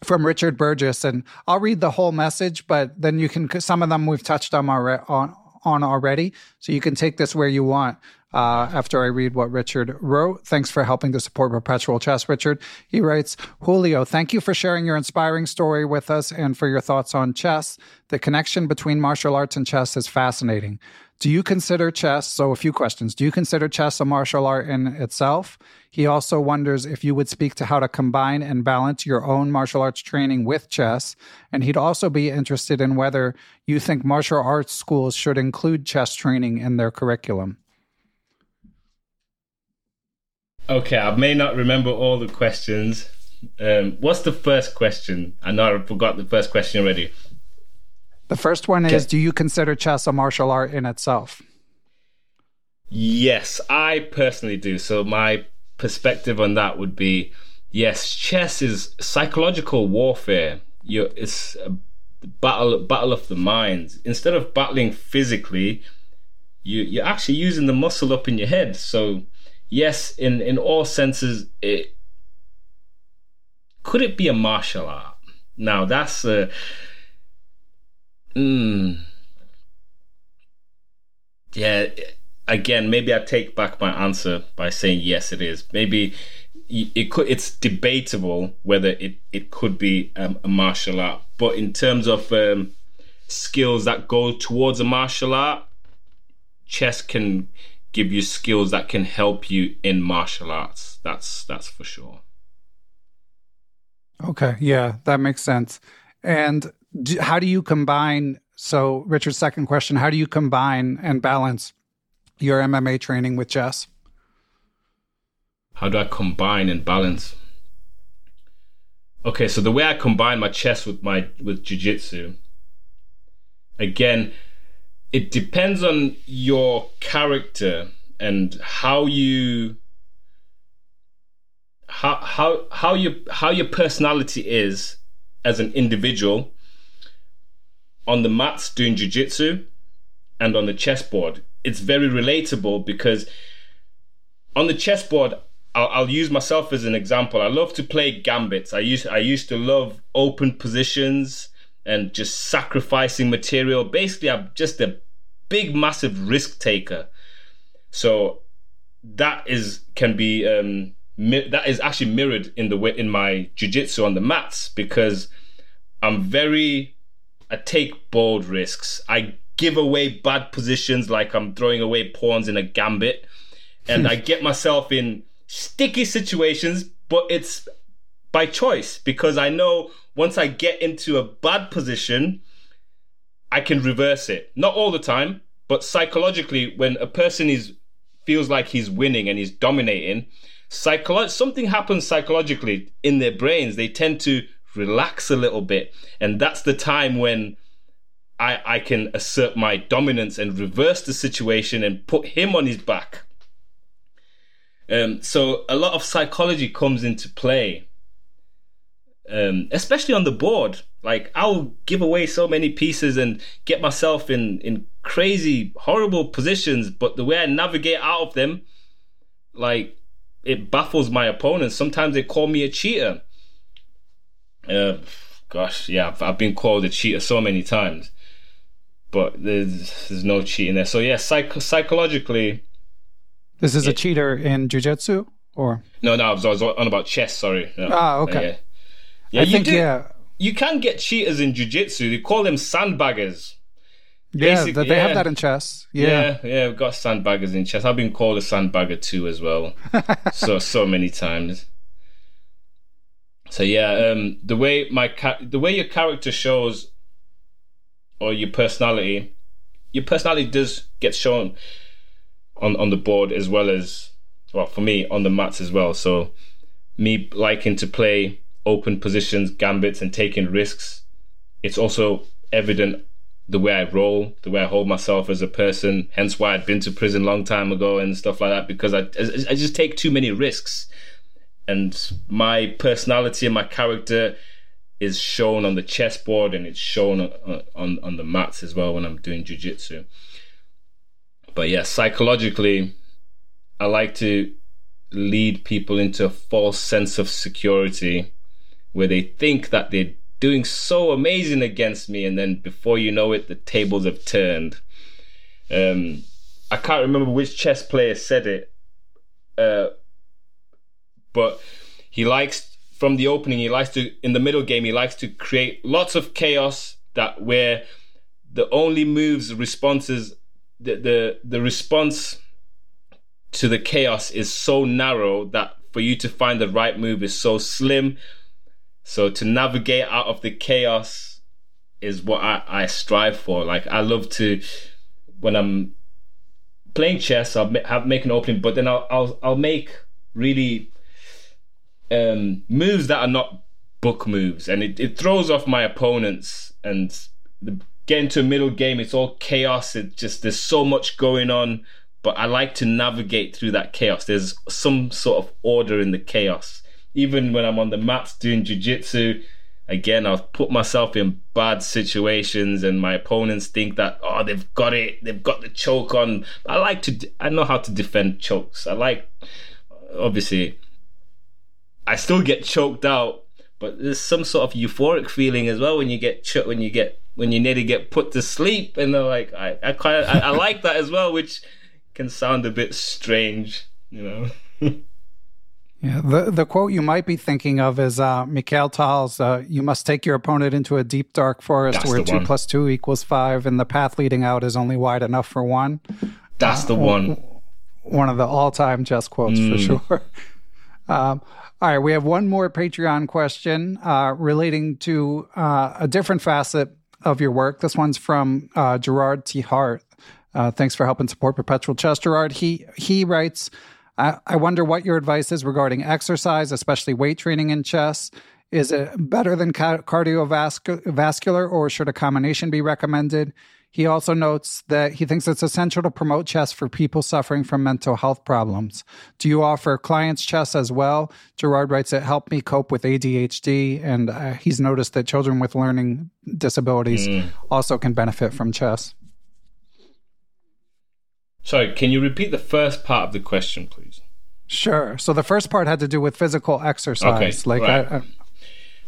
from Richard Burgess, and I'll read the whole message, but then you can, some of them we've touched on, on, already. So you can take this where you want uh, after I read what Richard wrote. Thanks for helping to support Perpetual Chess, Richard. He writes Julio, thank you for sharing your inspiring story with us and for your thoughts on chess. The connection between martial arts and chess is fascinating. Do you consider chess? So, a few questions. Do you consider chess a martial art in itself? He also wonders if you would speak to how to combine and balance your own martial arts training with chess. And he'd also be interested in whether you think martial arts schools should include chess training in their curriculum. Okay, I may not remember all the questions. Um, what's the first question? I know I forgot the first question already. The first one is Do you consider chess a martial art in itself? Yes, I personally do. So, my perspective on that would be yes, chess is psychological warfare. you it's a battle, battle of the minds. Instead of battling physically, you, you're actually using the muscle up in your head. So, yes, in in all senses, it could it be a martial art? Now that's a. Mm, yeah, again, maybe I take back my answer by saying yes, it is. Maybe it could. It's debatable whether it it could be um, a martial art, but in terms of um, skills that go towards a martial art, chess can give you skills that can help you in martial arts. That's that's for sure. Okay, yeah, that makes sense. And do, how do you combine? So, Richard's second question: How do you combine and balance your MMA training with chess? How do I combine and balance? Okay, so the way I combine my chess with my with jiu-jitsu, again, it depends on your character and how you how how how your how your personality is as an individual on the mats doing jiu-jitsu and on the chessboard it's very relatable because on the chessboard I'll, I'll, use myself as an example i love to play gambits i used i used to love open positions and just sacrificing material. Basically, I'm just a big, massive risk taker. So that is can be um, that is actually mirrored in the way in my jujitsu on the mats because I'm very I take bold risks. I give away bad positions like I'm throwing away pawns in a gambit, and I get myself in sticky situations, but it's by choice because I know once I get into a bad position, I can reverse it. Not all the time, but psychologically, when a person is feels like he's winning and he's dominating, psycholo- something happens psychologically in their brains. They tend to relax a little bit, and that's the time when I I can assert my dominance and reverse the situation and put him on his back. Um, so a lot of psychology comes into play um, especially on the board. Like I'll give away so many pieces and get myself in in crazy, horrible positions, but the way I navigate out of them, like it baffles my opponents. Sometimes they call me a cheater. Uh, gosh, yeah, I've, I've been called a cheater so many times, but there's there's no cheating there. So yeah, psych- psychologically, this is it, a cheater in jujitsu, or no, no, I was, I was on about chess. Sorry. No, ah, okay. Uh, yeah, I you think do, yeah. You can get cheaters in jiu-jitsu. They call them sandbaggers. Yeah, they yeah. have that in chess. Yeah. yeah, yeah, we've got sandbaggers in chess. I've been called a sandbagger too as well, so so many times. So yeah, um, the way my ca- the way your character shows, or your personality, your personality does get shown on on the board as well as well for me on the mats as well. So me liking to play open positions, gambits, and taking risks. It's also evident the way I roll, the way I hold myself as a person. Hence why I'd been to prison long time ago and stuff like that because I I just take too many risks, and my personality and my character is shown on the chessboard and it's shown on on, on the mats as well when I'm doing jujitsu. But yeah, psychologically, I like to lead people into a false sense of security where they think that they're doing so amazing against me, and then before you know it, the tables have turned. Um, I can't remember which chess player said it, uh, but he likes from the opening. He likes to in the middle game. He likes to create lots of chaos that where the only moves responses the the the response to the chaos is so narrow that for you to find the right move is so slim. So to navigate out of the chaos is what I, I strive for. Like I love to when I'm playing chess, I'll have, make an opening, but then I'll I'll, I'll make really um, moves that are not book moves, and it, it throws off my opponents. And the, get into a middle game, it's all chaos. It just there's so much going on but I like to navigate through that chaos. There's some sort of order in the chaos. Even when I'm on the mats doing jujitsu, again, I'll put myself in bad situations, and my opponents think that oh, they've got it, they've got the choke on. I like to, I know how to defend chokes. I like, obviously, I still get choked out, but there's some sort of euphoric feeling as well when you get when you get when you nearly get put to sleep, and they're like, I, I quite, I, I like that as well, which can sound a bit strange, you know. yeah, the the quote you might be thinking of is uh, Mikhail Tal's uh, "You must take your opponent into a deep dark forest That's where two one. plus two equals five, and the path leading out is only wide enough for one." That's the uh, one. One of the all-time chess quotes mm. for sure. Um, all right, we have one more Patreon question uh, relating to uh, a different facet of your work. This one's from uh, Gerard T. Hart. Uh, thanks for helping support Perpetual Chess, Gerard. He he writes, I, I wonder what your advice is regarding exercise, especially weight training in chess. Is it better than ca- cardiovascular, or should a combination be recommended? He also notes that he thinks it's essential to promote chess for people suffering from mental health problems. Do you offer clients chess as well? Gerard writes, It helped me cope with ADHD, and uh, he's noticed that children with learning disabilities mm. also can benefit from chess. Sorry, can you repeat the first part of the question, please? Sure. So the first part had to do with physical exercise. Okay, like right. I, I...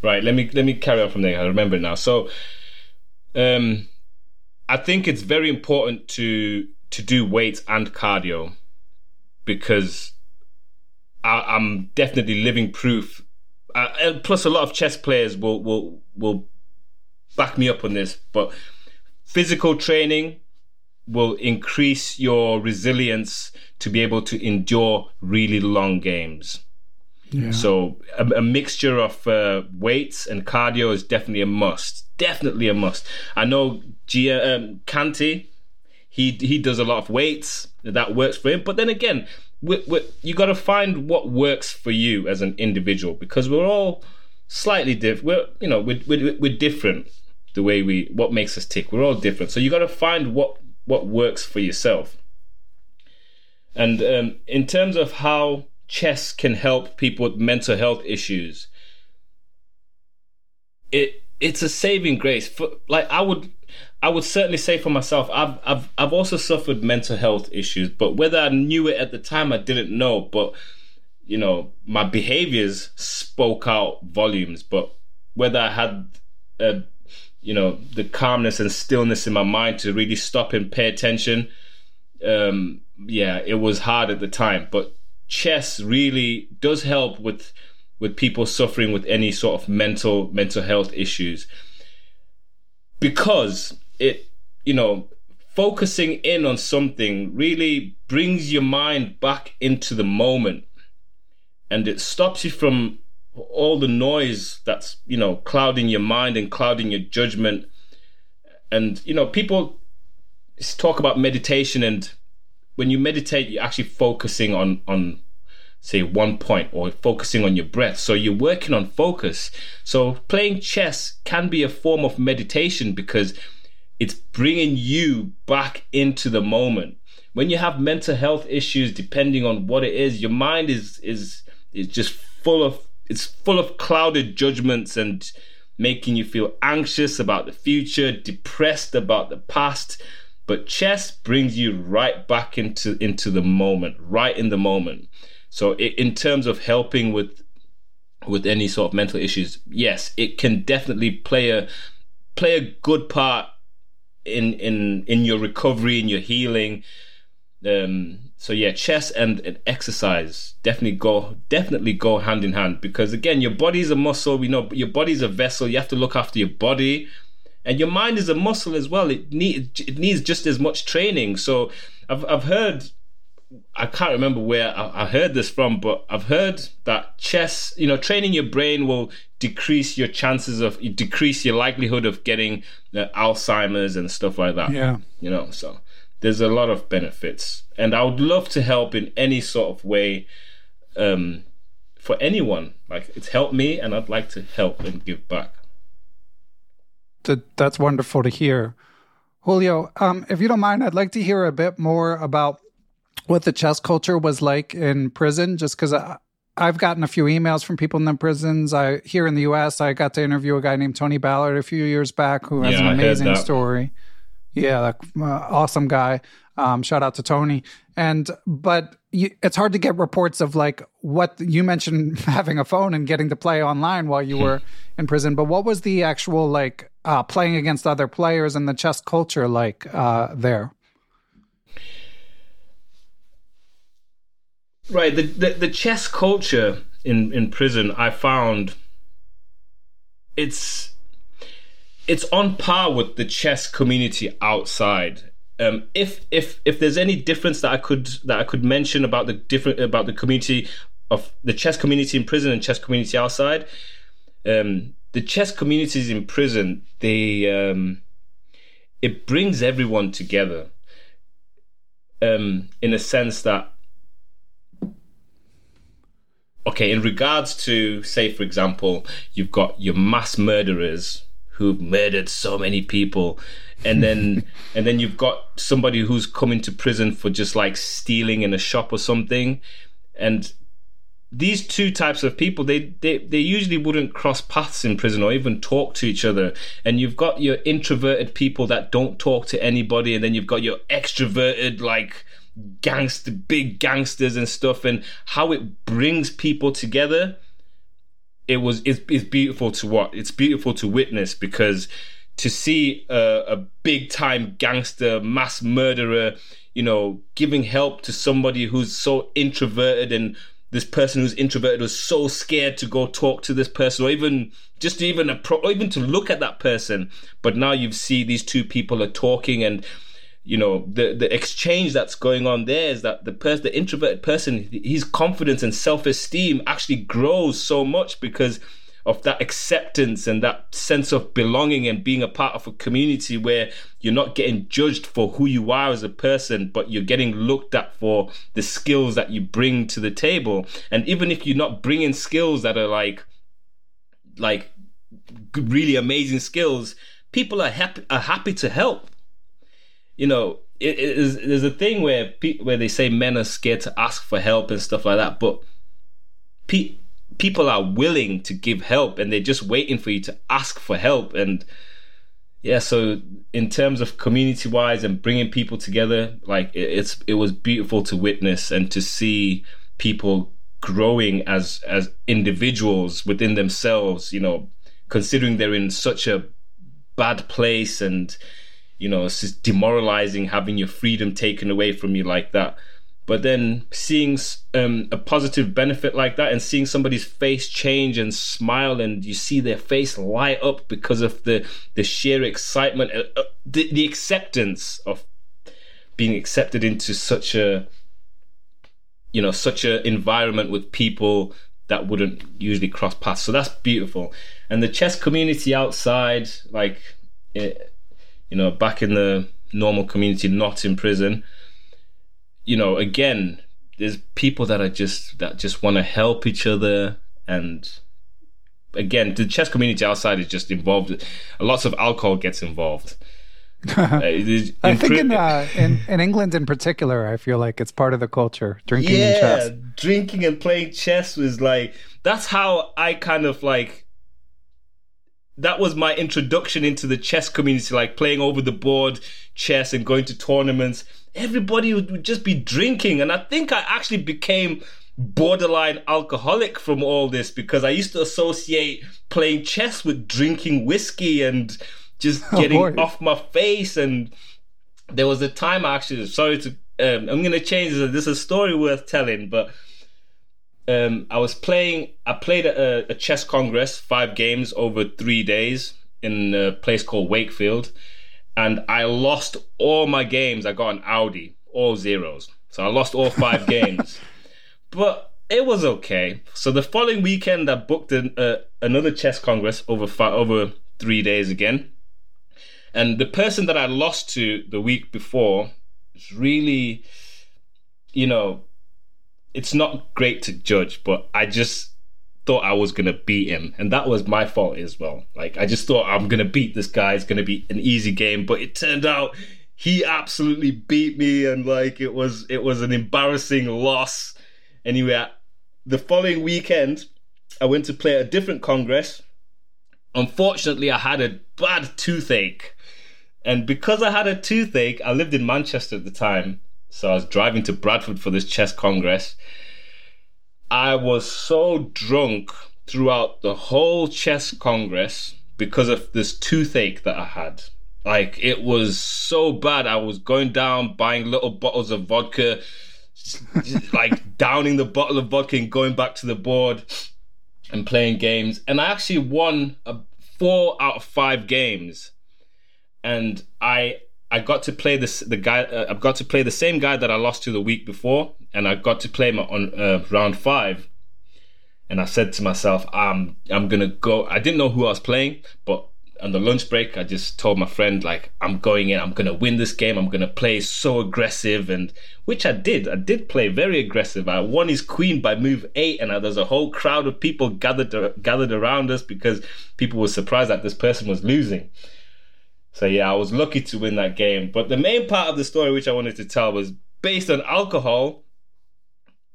right. Let me let me carry on from there. I remember now. So, um, I think it's very important to to do weights and cardio because I, am definitely living proof. Uh, plus, a lot of chess players will will will back me up on this. But physical training will increase your resilience to be able to endure really long games. Yeah. So a, a, mixture of uh, weights and cardio is definitely a must. Definitely a must. I know Gia um, Canty, he he does a lot of weights. That works for him. But then again, we, we, you got to find what works for you as an individual because we're all slightly different. We're you know we're, we're, we're different the way we what makes us tick. We're all different. So you got to find what what works for yourself. And um, in terms of how chess can help people with mental health issues, it it's a saving grace. For like I would I would certainly say for myself, I've I've I've also suffered mental health issues, but whether I knew it at the time, I didn't know. But you know, my behaviors spoke out volumes. But whether I had a you know the calmness and stillness in my mind to really stop and pay attention um yeah it was hard at the time. But chess really does help with with people suffering with any sort of mental mental health issues. Because it you know, focusing in on something really brings your mind back into the moment. And it stops you from all the noise that's, you know, clouding your mind and clouding your judgment. And, you know, people talk about meditation and when you meditate, you're actually focusing on, on say one point or focusing on your breath. So you're working on focus. So playing chess can be a form of meditation because it's bringing you back into the moment. When you have mental health issues, depending on what it is, your mind is is is just full of it's full of clouded judgments and making you feel anxious about the future, depressed about the past. But chess brings you right back into into the moment, right in the moment. So in terms of helping with with any sort of mental issues, yes, it can definitely play a play a good part in in in your recovery, in your healing. Um, so yeah, chess and, and exercise definitely go definitely go hand in hand because again, your body's a muscle. We know your body's a vessel. You have to look after your body, and your mind is a muscle as well. It needs it needs just as much training. So I've I've heard I can't remember where I, I, heard this from, but I've heard that chess, you know, training your brain will decrease your chances of, decrease your likelihood of getting uh, Alzheimer's and stuff like that. Yeah. You know, so there's a lot of benefits. And I would love to help in any sort of way um, for anyone. Like, it's helped me, and I'd like to help and give back. That's wonderful to hear. Julio, um, if you don't mind, I'd like to hear a bit more about what the chess culture was like in prison, just because I've gotten a few emails from people in the prisons. I here in the U.S. I got to interview a guy named Tony Ballard a few years back who has yeah, an amazing story. Yeah, uh, awesome guy. Um, shout out to Tony. And but you, it's hard to get reports of like what you mentioned having a phone and getting to play online while you were in prison. But what was the actual like uh, playing against other players and the chess culture like uh, there? Right. The, the, the chess culture in in prison, I found it's it's on par with the chess community outside. Um, if if if there's any difference that I could that I could mention about the different about the community of the chess community in prison and chess community outside, um, the chess communities in prison they um, it brings everyone together um, in a sense that okay, in regards to, say, for example, you've got your mass murderers who've murdered so many people, and then and then you've got somebody who's coming to prison for just like stealing in a shop or something, and these two types of people they, they they usually wouldn't cross paths in prison or even talk to each other. And you've got your introverted people that don't talk to anybody. And then you've got your extroverted like gangster, big gangsters and stuff, and how it brings people together. It was it's, it's beautiful to what it's beautiful to witness because to see a, a big time gangster mass murderer, you know, giving help to somebody who's so introverted and this person who's introverted was so scared to go talk to this person or even just even a pro, or even to look at that person. But now you see these two people are talking and you know the the exchange that's going on there is that the person the introverted person his confidence and self-esteem actually grows so much because of that acceptance and that sense of belonging and being a part of a community where you're not getting judged for who you are as a person, but you're getting looked at for the skills that you bring to the table. And even if you're not bringing skills that are like, like really amazing skills, people are happy are happy to help you know, it, it is, there's a thing where pe- where they say men are scared to ask for help and stuff like that, but pe- people are willing to give help and they're just waiting for you to ask for help. And yeah, so in terms of community wise and bringing people together, like it, it's it was beautiful to witness and to see people growing as as individuals within themselves. You know, considering they're in such a bad place and you know, it's just demoralizing having your freedom taken away from you like that. But then seeing um, a positive benefit like that and seeing somebody's face change and smile and you see their face light up because of the, the sheer excitement, uh, uh the, the acceptance of being accepted into such a you know such a environment with people that wouldn't usually cross paths so that's beautiful and the chess community outside like it, you know back in the normal community not in prison you know again there's people that are just that just want to help each other and again the chess community outside is just involved lots of alcohol gets involved uh, I think in, uh, in in England in particular, I feel like it's part of the culture drinking yeah, and chess. drinking and playing chess was like that's how I kind of like. That was my introduction into the chess community, like playing over the board chess and going to tournaments. Everybody would, would just be drinking, and I think I actually became borderline alcoholic from all this because I used to associate playing chess with drinking whiskey and just getting oh, off my face. And there was a time actually, sorry to, um, I'm going to change this. This is a story worth telling, but um, I was playing, I played a, a chess congress, five games over three days in a place called Wakefield. And I lost all my games. I got an Audi, all zeros. So I lost all five games. But it was okay. So the following weekend, I booked an, uh, another chess congress over five, over three days again. And the person that I lost to the week before is really, you know, it's not great to judge, but I just thought I was gonna beat him, and that was my fault as well. Like I just thought I'm gonna beat this guy. It's gonna be an easy game, but it turned out he absolutely beat me, and like it was it was an embarrassing loss. Anyway, the following weekend, I went to play a different congress. Unfortunately, I had a bad toothache. And because I had a toothache, I lived in Manchester at the time. So I was driving to Bradford for this chess congress. I was so drunk throughout the whole chess congress because of this toothache that I had. Like it was so bad. I was going down buying little bottles of vodka, like downing the bottle of vodka and going back to the board and playing games. And I actually won a four out of five games and I I got to play this the guy uh, I've got to play the same guy that I lost to the week before, and I got to play him on uh, round five. And I said to myself, I'm I'm gonna go. I didn't know who I was playing, but on the lunch break, I just told my friend like I'm going in. I'm gonna win this game. I'm gonna play so aggressive, and which I did. I did play very aggressive. I won his queen by move eight, and there's a whole crowd of people gathered gathered around us because people were surprised that this person was losing. So yeah, I was lucky to win that game. But the main part of the story which I wanted to tell was based on alcohol.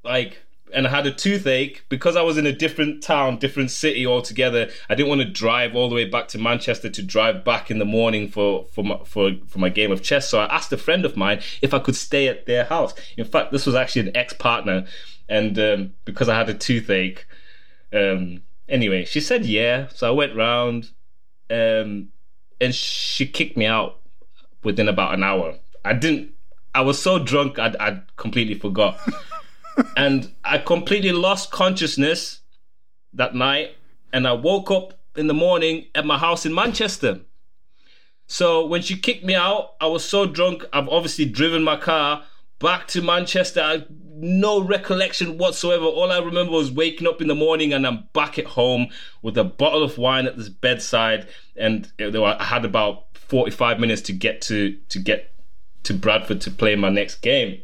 Like and I had a toothache because I was in a different town, different city altogether. I didn't want to drive all the way back to Manchester to drive back in the morning for for my, for for my game of chess. So I asked a friend of mine if I could stay at their house. In fact, this was actually an ex partner, and um, because I had a toothache, um, anyway, she said yeah. So I went round. Um, and she kicked me out within about an hour. I didn't. I was so drunk, I I completely forgot, and I completely lost consciousness that night. And I woke up in the morning at my house in Manchester. So when she kicked me out, I was so drunk. I've obviously driven my car back to Manchester. I, no recollection whatsoever. All I remember was waking up in the morning and I'm back at home with a bottle of wine at this bedside, and I had about 45 minutes to get to to get to Bradford to play my next game.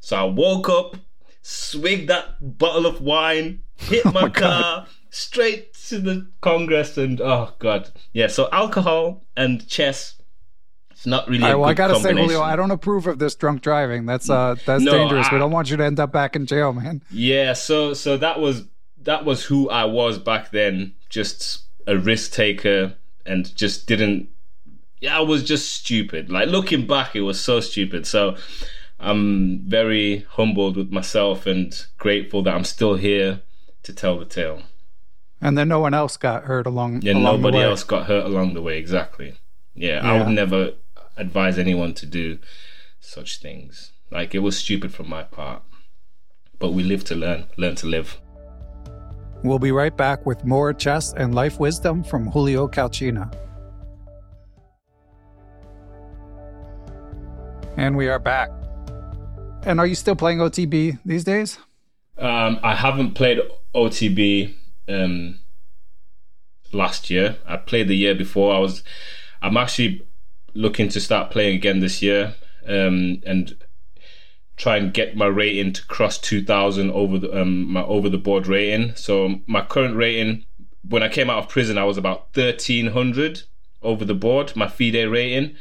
So I woke up, swigged that bottle of wine, hit my, oh my car God. straight to the Congress, and oh god, yeah. So alcohol and chess it's not really. Right, well, I gotta say, Julio, I don't approve of this drunk driving. That's uh, that's no, dangerous. I, we don't want you to end up back in jail, man. Yeah. So, so that was that was who I was back then. Just a risk taker, and just didn't. Yeah, I was just stupid. Like looking back, it was so stupid. So, I'm very humbled with myself and grateful that I'm still here to tell the tale. And then no one else got hurt along. Yeah, along nobody else got hurt along the way. Exactly. Yeah, yeah, I would never advise anyone to do such things. Like it was stupid from my part. But we live to learn, learn to live. We'll be right back with more chess and life wisdom from Julio Calcina. And we are back. And are you still playing OTB these days? Um, I haven't played OTB um, last year. I played the year before. I was. I'm actually looking to start playing again this year um, and try and get my rating to cross 2000 over the um, my over the board rating. So my current rating when I came out of prison, I was about 1300 over the board. My FIDE rating.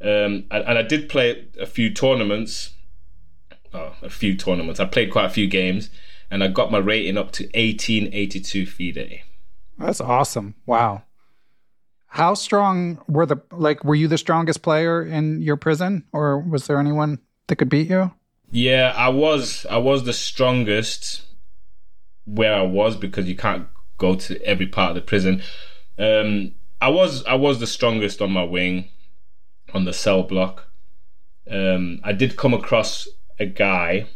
Um, and, and, I did play a few tournaments. Oh, a few tournaments. I played quite a few games, and I got my rating up to 1882 FIDE. That's awesome! Wow. How strong were the like? Were you the strongest player in your prison, or was there anyone that could beat you? Yeah, I was. I was the strongest where I was because you can't go to every part of the prison. Um, I was I was the strongest on my wing on the cell block. Um, I did come across a guy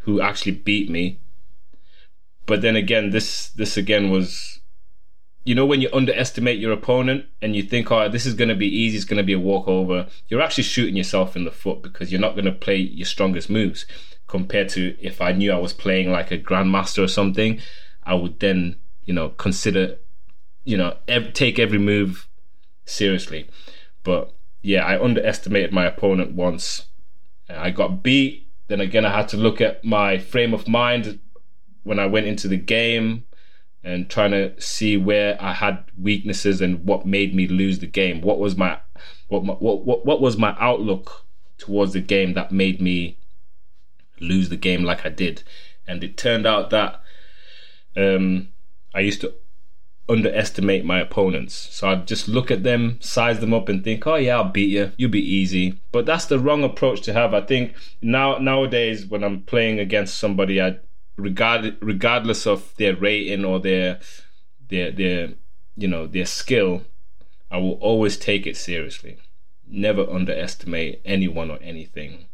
who actually beat me, but then again, this this again was, you know, when you underestimate your opponent and you think, oh, this is going to be easy, it's going to be a walkover. You're actually shooting yourself in the foot because you're not going to play your strongest moves compared to if I knew I was playing like a grandmaster or something. I would then, you know, consider, you know, ev- take every move seriously. But yeah, I underestimated my opponent once. I got beat. Then again, I had to look at my frame of mind when I went into the game and trying to see where I had weaknesses and what made me lose the game. What was my what my, what, what what was my outlook towards the game that made me lose the game like I did? And it turned out that um, I used to underestimate my opponents. So I'd just look at them, size them up, and think, "Oh yeah, I'll beat you. You'll be easy." But that's the wrong approach to have. I think now nowadays when I'm playing against somebody, I regard regardless of their rating or their their their you know their skill, I will always take it seriously. Never underestimate anyone or anything.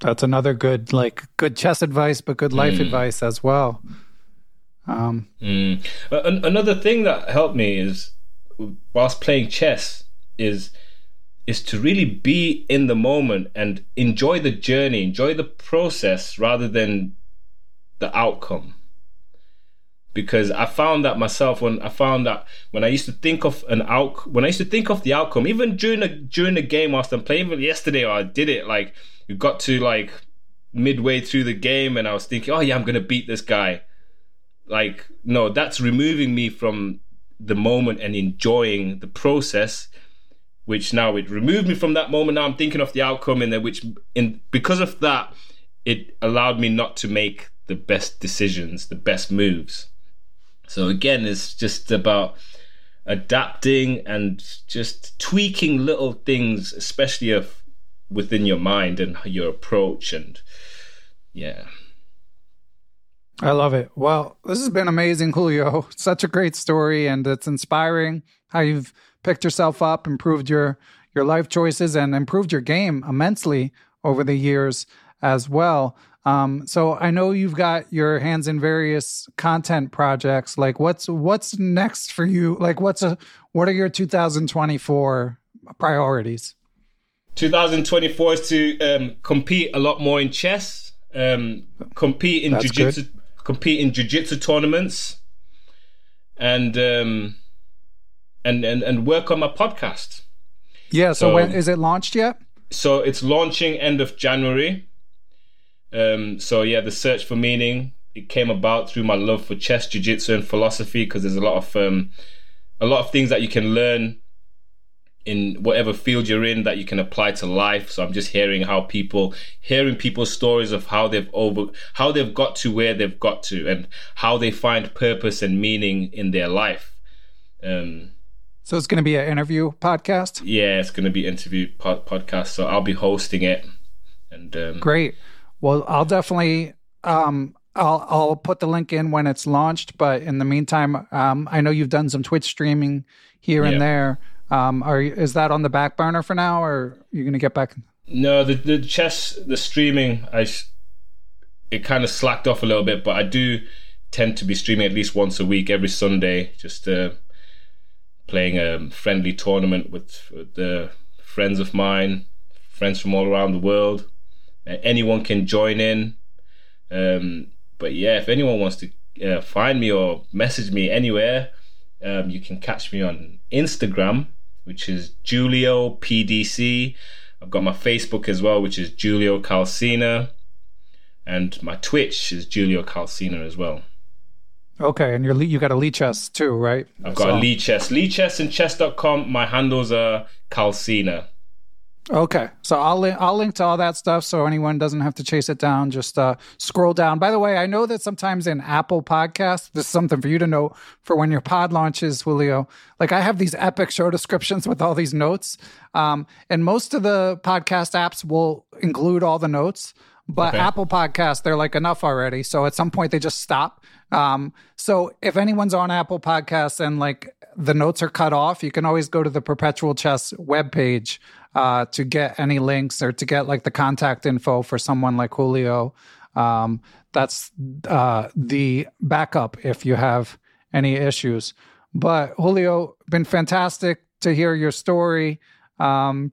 That's another good like good chess advice, but good life mm. advice as well. Um, mm. Another thing that helped me is whilst playing chess is is to really be in the moment and enjoy the journey, enjoy the process rather than the outcome. Because I found that myself when I found that when I used to think of an out when I used to think of the outcome, even during the during the game whilst I'm playing, yesterday I did it like you got to like midway through the game and I was thinking, oh yeah, I'm gonna beat this guy like no that's removing me from the moment and enjoying the process which now it removed me from that moment now i'm thinking of the outcome and then which in because of that it allowed me not to make the best decisions the best moves so again it's just about adapting and just tweaking little things especially of within your mind and your approach and yeah I love it. Well, this has been amazing, Julio. Such a great story, and it's inspiring how you've picked yourself up, improved your your life choices, and improved your game immensely over the years as well. Um, so I know you've got your hands in various content projects. Like, what's what's next for you? Like, what's a what are your 2024 priorities? 2024 is to um, compete a lot more in chess, um, compete in jiu-jitsu compete in jiu-jitsu tournaments and um and and, and work on my podcast yeah so, so when is it launched yet so it's launching end of january um so yeah the search for meaning it came about through my love for chess jiu-jitsu and philosophy because there's a lot of um a lot of things that you can learn in whatever field you're in that you can apply to life. So I'm just hearing how people, hearing people's stories of how they've over, how they've got to where they've got to, and how they find purpose and meaning in their life. Um, so it's going to be an interview podcast. Yeah, it's going to be interview pod- podcast. So I'll be hosting it. And um, great. Well, I'll definitely. Um, I'll I'll put the link in when it's launched. But in the meantime, um, I know you've done some Twitch streaming here yeah. and there. Um, are is that on the back burner for now, or are you going to get back? No, the the chess, the streaming, I it kind of slacked off a little bit, but I do tend to be streaming at least once a week, every Sunday, just uh, playing a friendly tournament with, with the friends of mine, friends from all around the world. Anyone can join in. Um, but yeah, if anyone wants to uh, find me or message me anywhere, um, you can catch me on Instagram, which is Julio PDC. I've got my Facebook as well, which is Julio Calcina, and my Twitch is Julio Calcina as well. Okay, and you're you got a Lichess too, right? I've got so. a Lichess. Lichess and chess.com. My handles are Calcina. Okay, so I'll li- I'll link to all that stuff so anyone doesn't have to chase it down. Just uh, scroll down. By the way, I know that sometimes in Apple Podcasts, this is something for you to know for when your pod launches, Julio. Like I have these epic show descriptions with all these notes, um, and most of the podcast apps will include all the notes. But okay. Apple Podcasts, they're like enough already. So at some point they just stop. Um, so if anyone's on Apple Podcasts and like the notes are cut off, you can always go to the Perpetual Chess webpage uh, to get any links or to get like the contact info for someone like Julio. Um, that's uh, the backup if you have any issues. But Julio, been fantastic to hear your story. Um,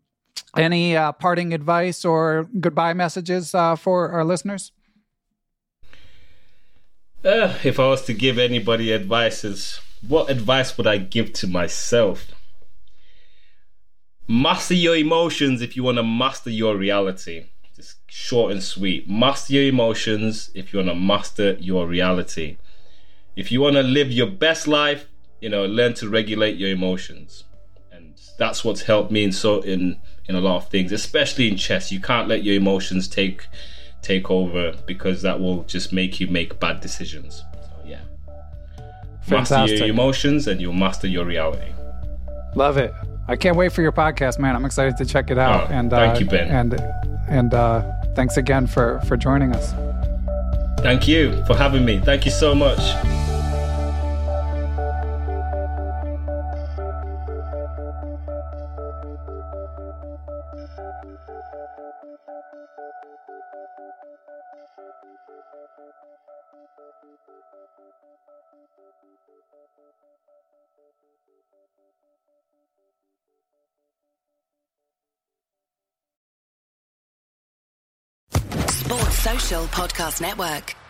any uh, parting advice or goodbye messages uh, for our listeners? Uh, if I was to give anybody advice, is what advice would I give to myself? Master your emotions if you want to master your reality. Just short and sweet. Master your emotions if you want to master your reality. If you want to live your best life, you know, learn to regulate your emotions. And that's what's helped me in so in in a lot of things, especially in chess. You can't let your emotions take take over because that will just make you make bad decisions. Fantastic. Master your emotions and you'll master your reality. Love it. I can't wait for your podcast, man. I'm excited to check it out. Oh, and thank uh, you, Ben. And and uh, thanks again for for joining us. Thank you for having me. Thank you so much. Podcast Network.